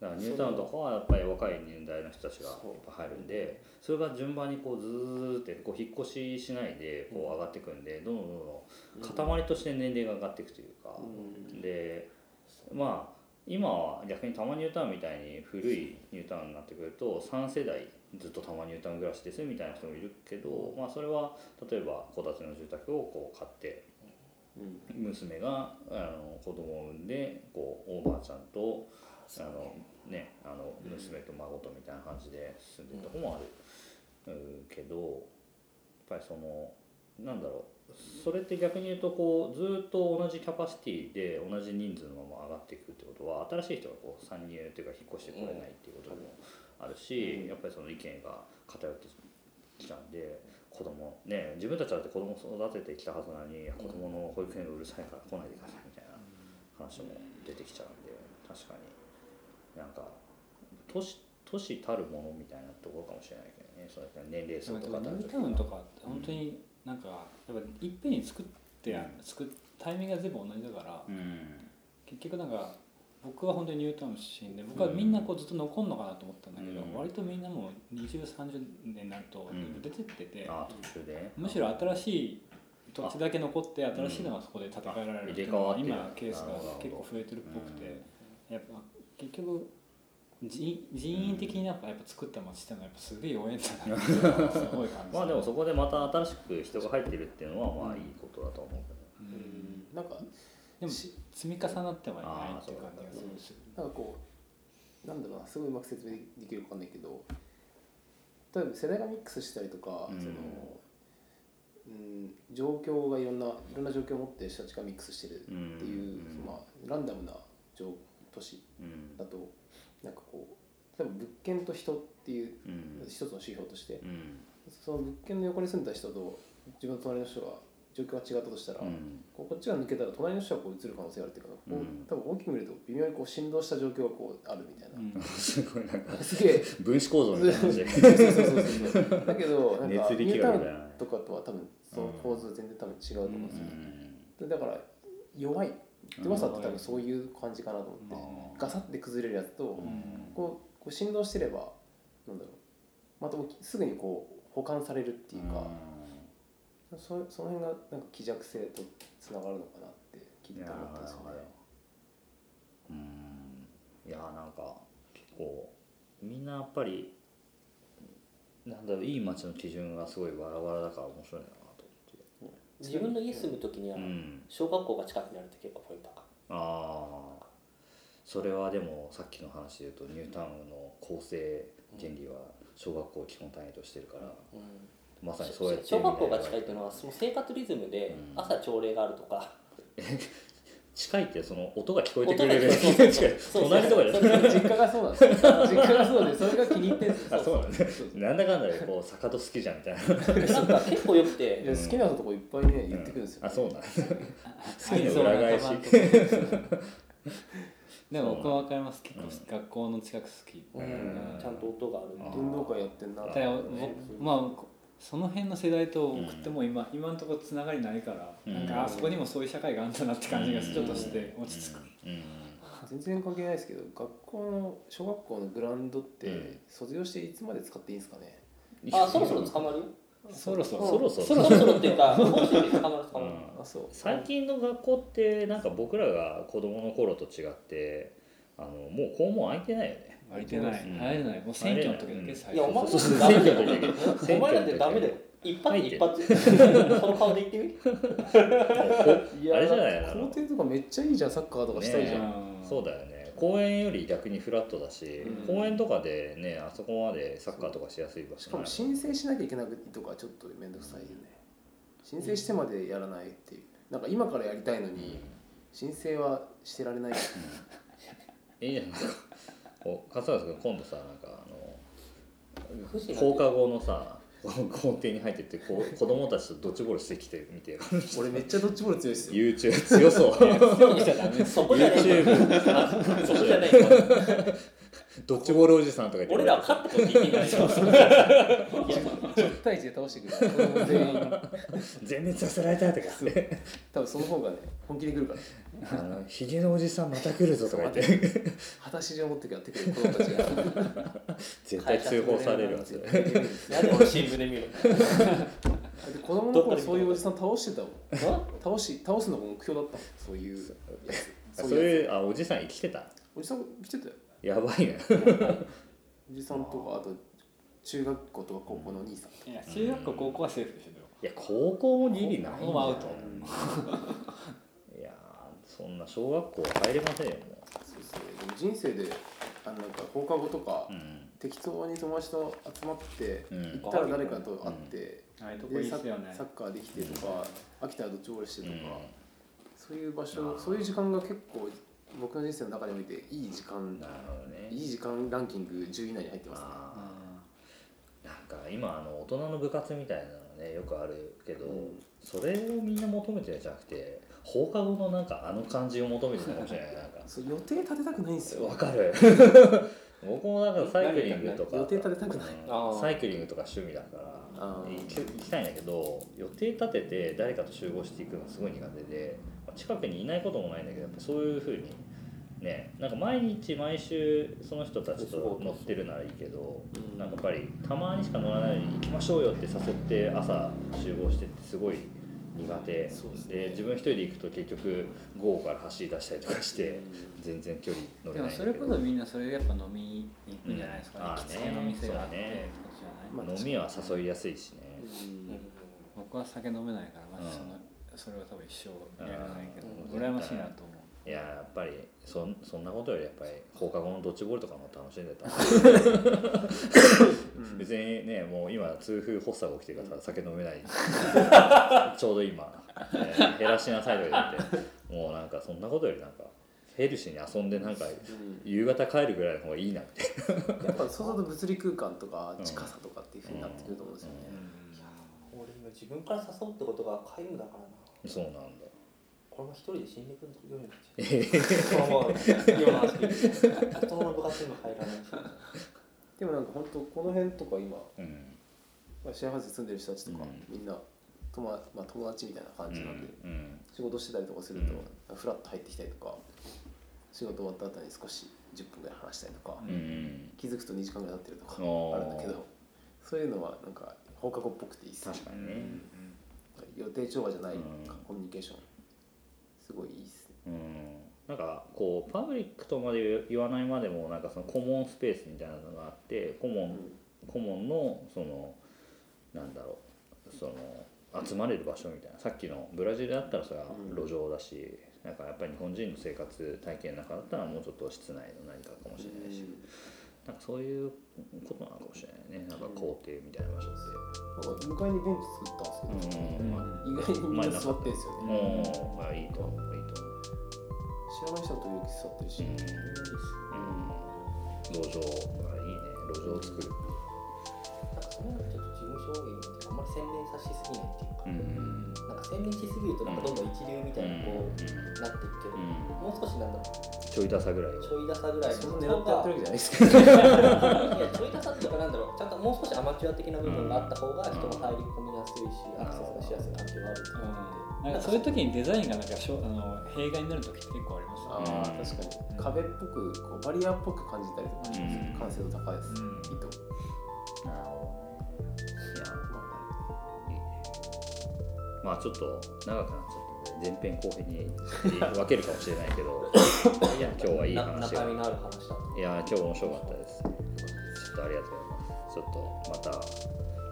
だからニュータウンとかはやっぱり若い年代の人たちが入るんでそれが順番にこうずーってこう引っ越ししないでこう上がっていくんでどんどんどんどん塊として年齢が上がっていくというか、でまあ今は逆に多摩ニュータウンみたいに古いニュータウンになってくると3世代ずっと多摩ニュータウン暮らしですみたいな人もいるけど、まあ、それは例えば戸建ての住宅をこう買って娘があの子供を産んでこうおばあちゃんとあの、ね、あの娘と孫とみたいな感じで住んでるとこもある、うんけどやっぱりそのなんだろうそれって逆に言うとこうずっと同じキャパシティで同じ人数のまま上がっていくってことは新しい人がこう参入というか引っ越してこれないっていうこともあるし、やっぱりその意見が偏ってきちゃうんで子供ね自分たちだって子供育ててきたはずなのに子供の保育園がうるさいから来ないでくださいみたいな話も出てきちゃうんで確かになんか都市都市たるものみたいなところかもしれないけどね。そうやって年齢層とかニュータウンとかって本当になんかやっぱいっぺんに作ってやる作っタイミングが全部同じだからうん。結局なんか僕は本当にニュータウン出身で僕はみんなこうずっと残るのかなと思ったんだけど、うん。割とみんなもう2030年になるとうん。出てって。て、あ途中で。むしろ新しい土地だけ残って新しいのがそこで建て替えられるっていうの今ケースが結構増えてるっぽくてやっぱ結局人人員的になんかやっぱ作った街ってのはやっぱすげえ弱いんだなっていうのはすごい感じまあでもそこでまた新しく人が入ってるっていうのはまあいいことだと思うけど。うん。なんかでもし積み重なってはいないっていう感じがする。しなんかこうなんだろうなすごいうまく説明できるかわかんないけど例えば世代がミックスしたりとか、うん。そのうん状況がいろんないろんな状況を持ってる人たちがミックスしてるっていう、うん。まあ、ランダムな状都市うん。だとなんかこう例えば物件と人っていううん。一つの指標としてうん。その物件の横に住んだ人と自分の隣の人が状況が違ったとしたら、うん。こうこっちが抜けたら隣の人はこう映る可能性があるっていうか、こううん。多分大きく見ると微妙にこう振動した状況がこうあるみたいな、うん。すごいなんかすげえ。分子構造みたいな感じ。だけどなんか熱力ニュータウンとかとは多分その構図は全然多分違うと思うんですよ、うん。だから弱い弱さって多分そういう感じかなと思って、うん。ガサって崩れるやつと、うん。こうこう振動してればなんだろう。またすぐにこう保管されるっていうか、そその辺がなんか希弱性とつながるのかなって聞いて思ったんですよね。うん。いやなんか結構みんなやっぱりなんだろういい街の基準がすごいバラバラだから面白いな。と自分の家住む時には小学校が近くにあるって結構ポイントか。ああそれはでもさっきの話で言うとニュータウンの構成原理は小学校を基本単位としてるから、まさにそうやって小学校が近いっていうのはその生活リズムでうん朝朝礼があるとか、近いってその音が聞こえてくれる音がそうそうそう。そう隣とかでそうそうそう実家がそうなんです。よ 実家がそうでそれが気に入ってんです。よあそうなんだ。なんだかんだでこう坂戸好きじゃんみたいな。なんか結構よくいてや好きなとこいっぱいね言ってくるんですよ、あそうなんだ。好きの裏返し。でも僕は分かります。結構学校の近く好き。うん。うんちゃんと音がある。運動会やってんな。まあこその辺の世代と送っても今、今のところつながりないから、うん。なんかあそこにもそういう社会があんだなって感じがちょっとして落ち着く、うん。全然関係ないですけど学校の小学校のグラウンドってうん。卒業していつまで使っていいんですかね？あそろそろ捕まる？よそろそろ。そろそろ。そろそろっていうかもうすぐ捕まる捕まる、あそう。最近の学校ってなんか僕らが子供の頃と違ってあのもう校門開いてないよね空いてない。うん。入れない。もう選挙の時だけ最いやお前だそうそうってダメだよ。選挙の時。選挙の時お前だってダメだよ。一発一発。その顔で言ってみ？いあれじゃない？の校庭とかめっちゃいいじゃんサッカーとかしたいじゃん、うん。そうだよね。公園より逆にフラットだし、うん。公園とかでねあそこまでサッカーとかしやすい場しかも所ない。申請しなきゃいけないとかちょっと面倒くさいよね。申請してまでやらないっていう。なんか今からやりたいのに申請はしてられない。いいじゃんなん。かこう勝村君今度さなんかあの放課後のさ校庭に入ってってこう子供たちとドッジボールしてきてみてよ俺めっちゃドッジボール強いっすよ。YouTube 強そう。そこじゃねえ YouTube あそこじゃねえよドッジボールおじさんとか言って俺らは勝ってこって言ってんだよ10対1で倒してくる。全員全滅させられたとかって。多分その方がね本気で来るからあのひげのおじさんまた来るぞとか言って。果たし状持ってやってくる子供たちが。絶対通報されるんで俺新聞で見るで子供の頃そういうおじさん倒してたもん。の倒し倒すのが目標だった。そういうそうそういうやいうあおじさん生きてた？つおじさん来てたよやばいね。おじさんとかあと中学校とか高校のお兄さん。いや中学校高校はセーフでしょでも。いや高校もギリないんだよもうアウト。いやーそんな小学校入れませんよもそうそう。でも人生であのなんか放課後とか、う、うん。適当に友達と集まって、うん。行ったら誰かと会って、ああいうとこいいでサっすよね。サッカーできてとか、飽きたらドッジボールしてとか、うん。そういう場あ所ー。そういう時間が結構僕の人生の中においていい時間なるほどね。いい時間ランキング10位以内に入ってますね。あー。なんか今あの大人の部活みたいなのねよくあるけど、うん。それをみんな求めてるんじゃなくて放課後のなんかあの感じを求めてるかもしれないなんか。そう予定立てたくないんですよ。わかる。僕もなんかサイクリングとか予定立てたくない。サイクリングとか趣味だからあー。行き行きたいんだけど予定立てて誰かと集合していくのがすごい苦手でまあ近くにいないこともないんだけどやっぱそういうふうにねなんか毎日毎週その人たちと乗ってるならいいけどうん。なんかやっぱりたまにしか乗らないのに行きましょうよって誘って朝集合してってすごい苦手。ですね。で自分一人で行くと結局午後から走り出したりとかして全然距離乗れでもそないんだけど。れこそみんなそれやっぱ飲みに行くんじゃないですかね、うん。行きつけの店があってね。飲みは誘いやすいしね。うん。僕は酒飲めないからマジその、うんそれは多分一生やらないけど、うん羨ましいなと思う。いややっぱりそんそんなことよりやっぱり放課後のドッジボールとかも楽しんでた別にねもう今痛風発作が起きてるからさ酒飲めない。ちょうど今、えー減らしなさいとか言ってもうなんかそんなことよりなんかヘルシーに遊んでなんか夕方帰るぐらいの方がいいなって。やっぱそうすると物理空間とか近さとかっていうふうになってくると思うんですよね、俺今自分から誘うってことが皆無だからなそうなんだ。このまま一人で死んでいくようになっちゃうこのまま今の話聞いて子供の部活にも入らないしでもなんか本当この辺とか今、うん。まあ、シェアハウスに住んでる人たちとか、うん。みんな友,、まあ、友達みたいな感じなんで、うんうん。仕事してたりとかすると、フラッと入ってきたりとか仕事終わった後に少し10分ぐらい話したりとか、気づくと2時間ぐらい経ってるとかあるんだけどそういうのはなんか放課後っぽくていいっすね。確かにね予定調和じゃないうん。コミュニケーション。すごいいいっすね。うん。なんかこうパブリックとまで言わないまでもなんかそのコモンスペースみたいなのがあってコモン、コモンのそのなんだろうその集まれる場所みたいな。さっきのブラジルだったらそれは路上だし、なんかやっぱり日本人の生活体験の中だったらもうちょっと室内の何かかもしれないし、なんかそういうことなのかもしれないね。なんか校庭みたいな場所って。なんか向かいにベンチ作ったんですけど、うんまあ、意外にみん。な座ってるんですよね、うん、まあいいと思う。いいと思う。知らない人は時々座ってるし、うん、路上がいいね。路上を作る。なんかそれはちょっと事務所運営ってあんまり洗練さしすぎないっていうか、うん。なんか洗練しすぎるとなんかどんどん一流みたいなこう、なっていくけど、うん。もう少しなんだろうちょいダサぐらいをちょい出さぐらい。そのんな狙ってやってるわけじゃないですけど。いやちょい出さっていうかなんだろう。ちゃんともう少しアマチュア的な部分があった方が人も入り込みやすいし、アクセスがしやすい環境がある。ってうんなんかそういう時にデザインがなんかしょあの弊害になる時って結構ありますよね。ああ確かに。壁っぽくこうバリアっぽく感じたりとかしますうん完成度高いです、うん。いいと。思うなるほどまあちょっと長くなっちゃった。ので前編後編に分けるかもしれないけどいや今日はいい話中身のある話だいや今日面白かったですちょっとありがとうございますちょっとまた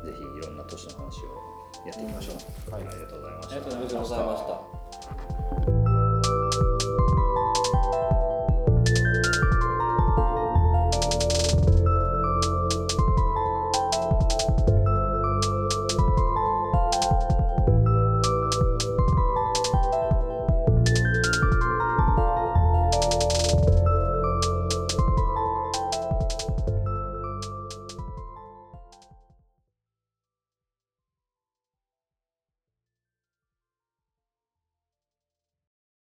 ぜひいろんな都市の話をやっていきましょう、はいありがとうございましたありがとうございました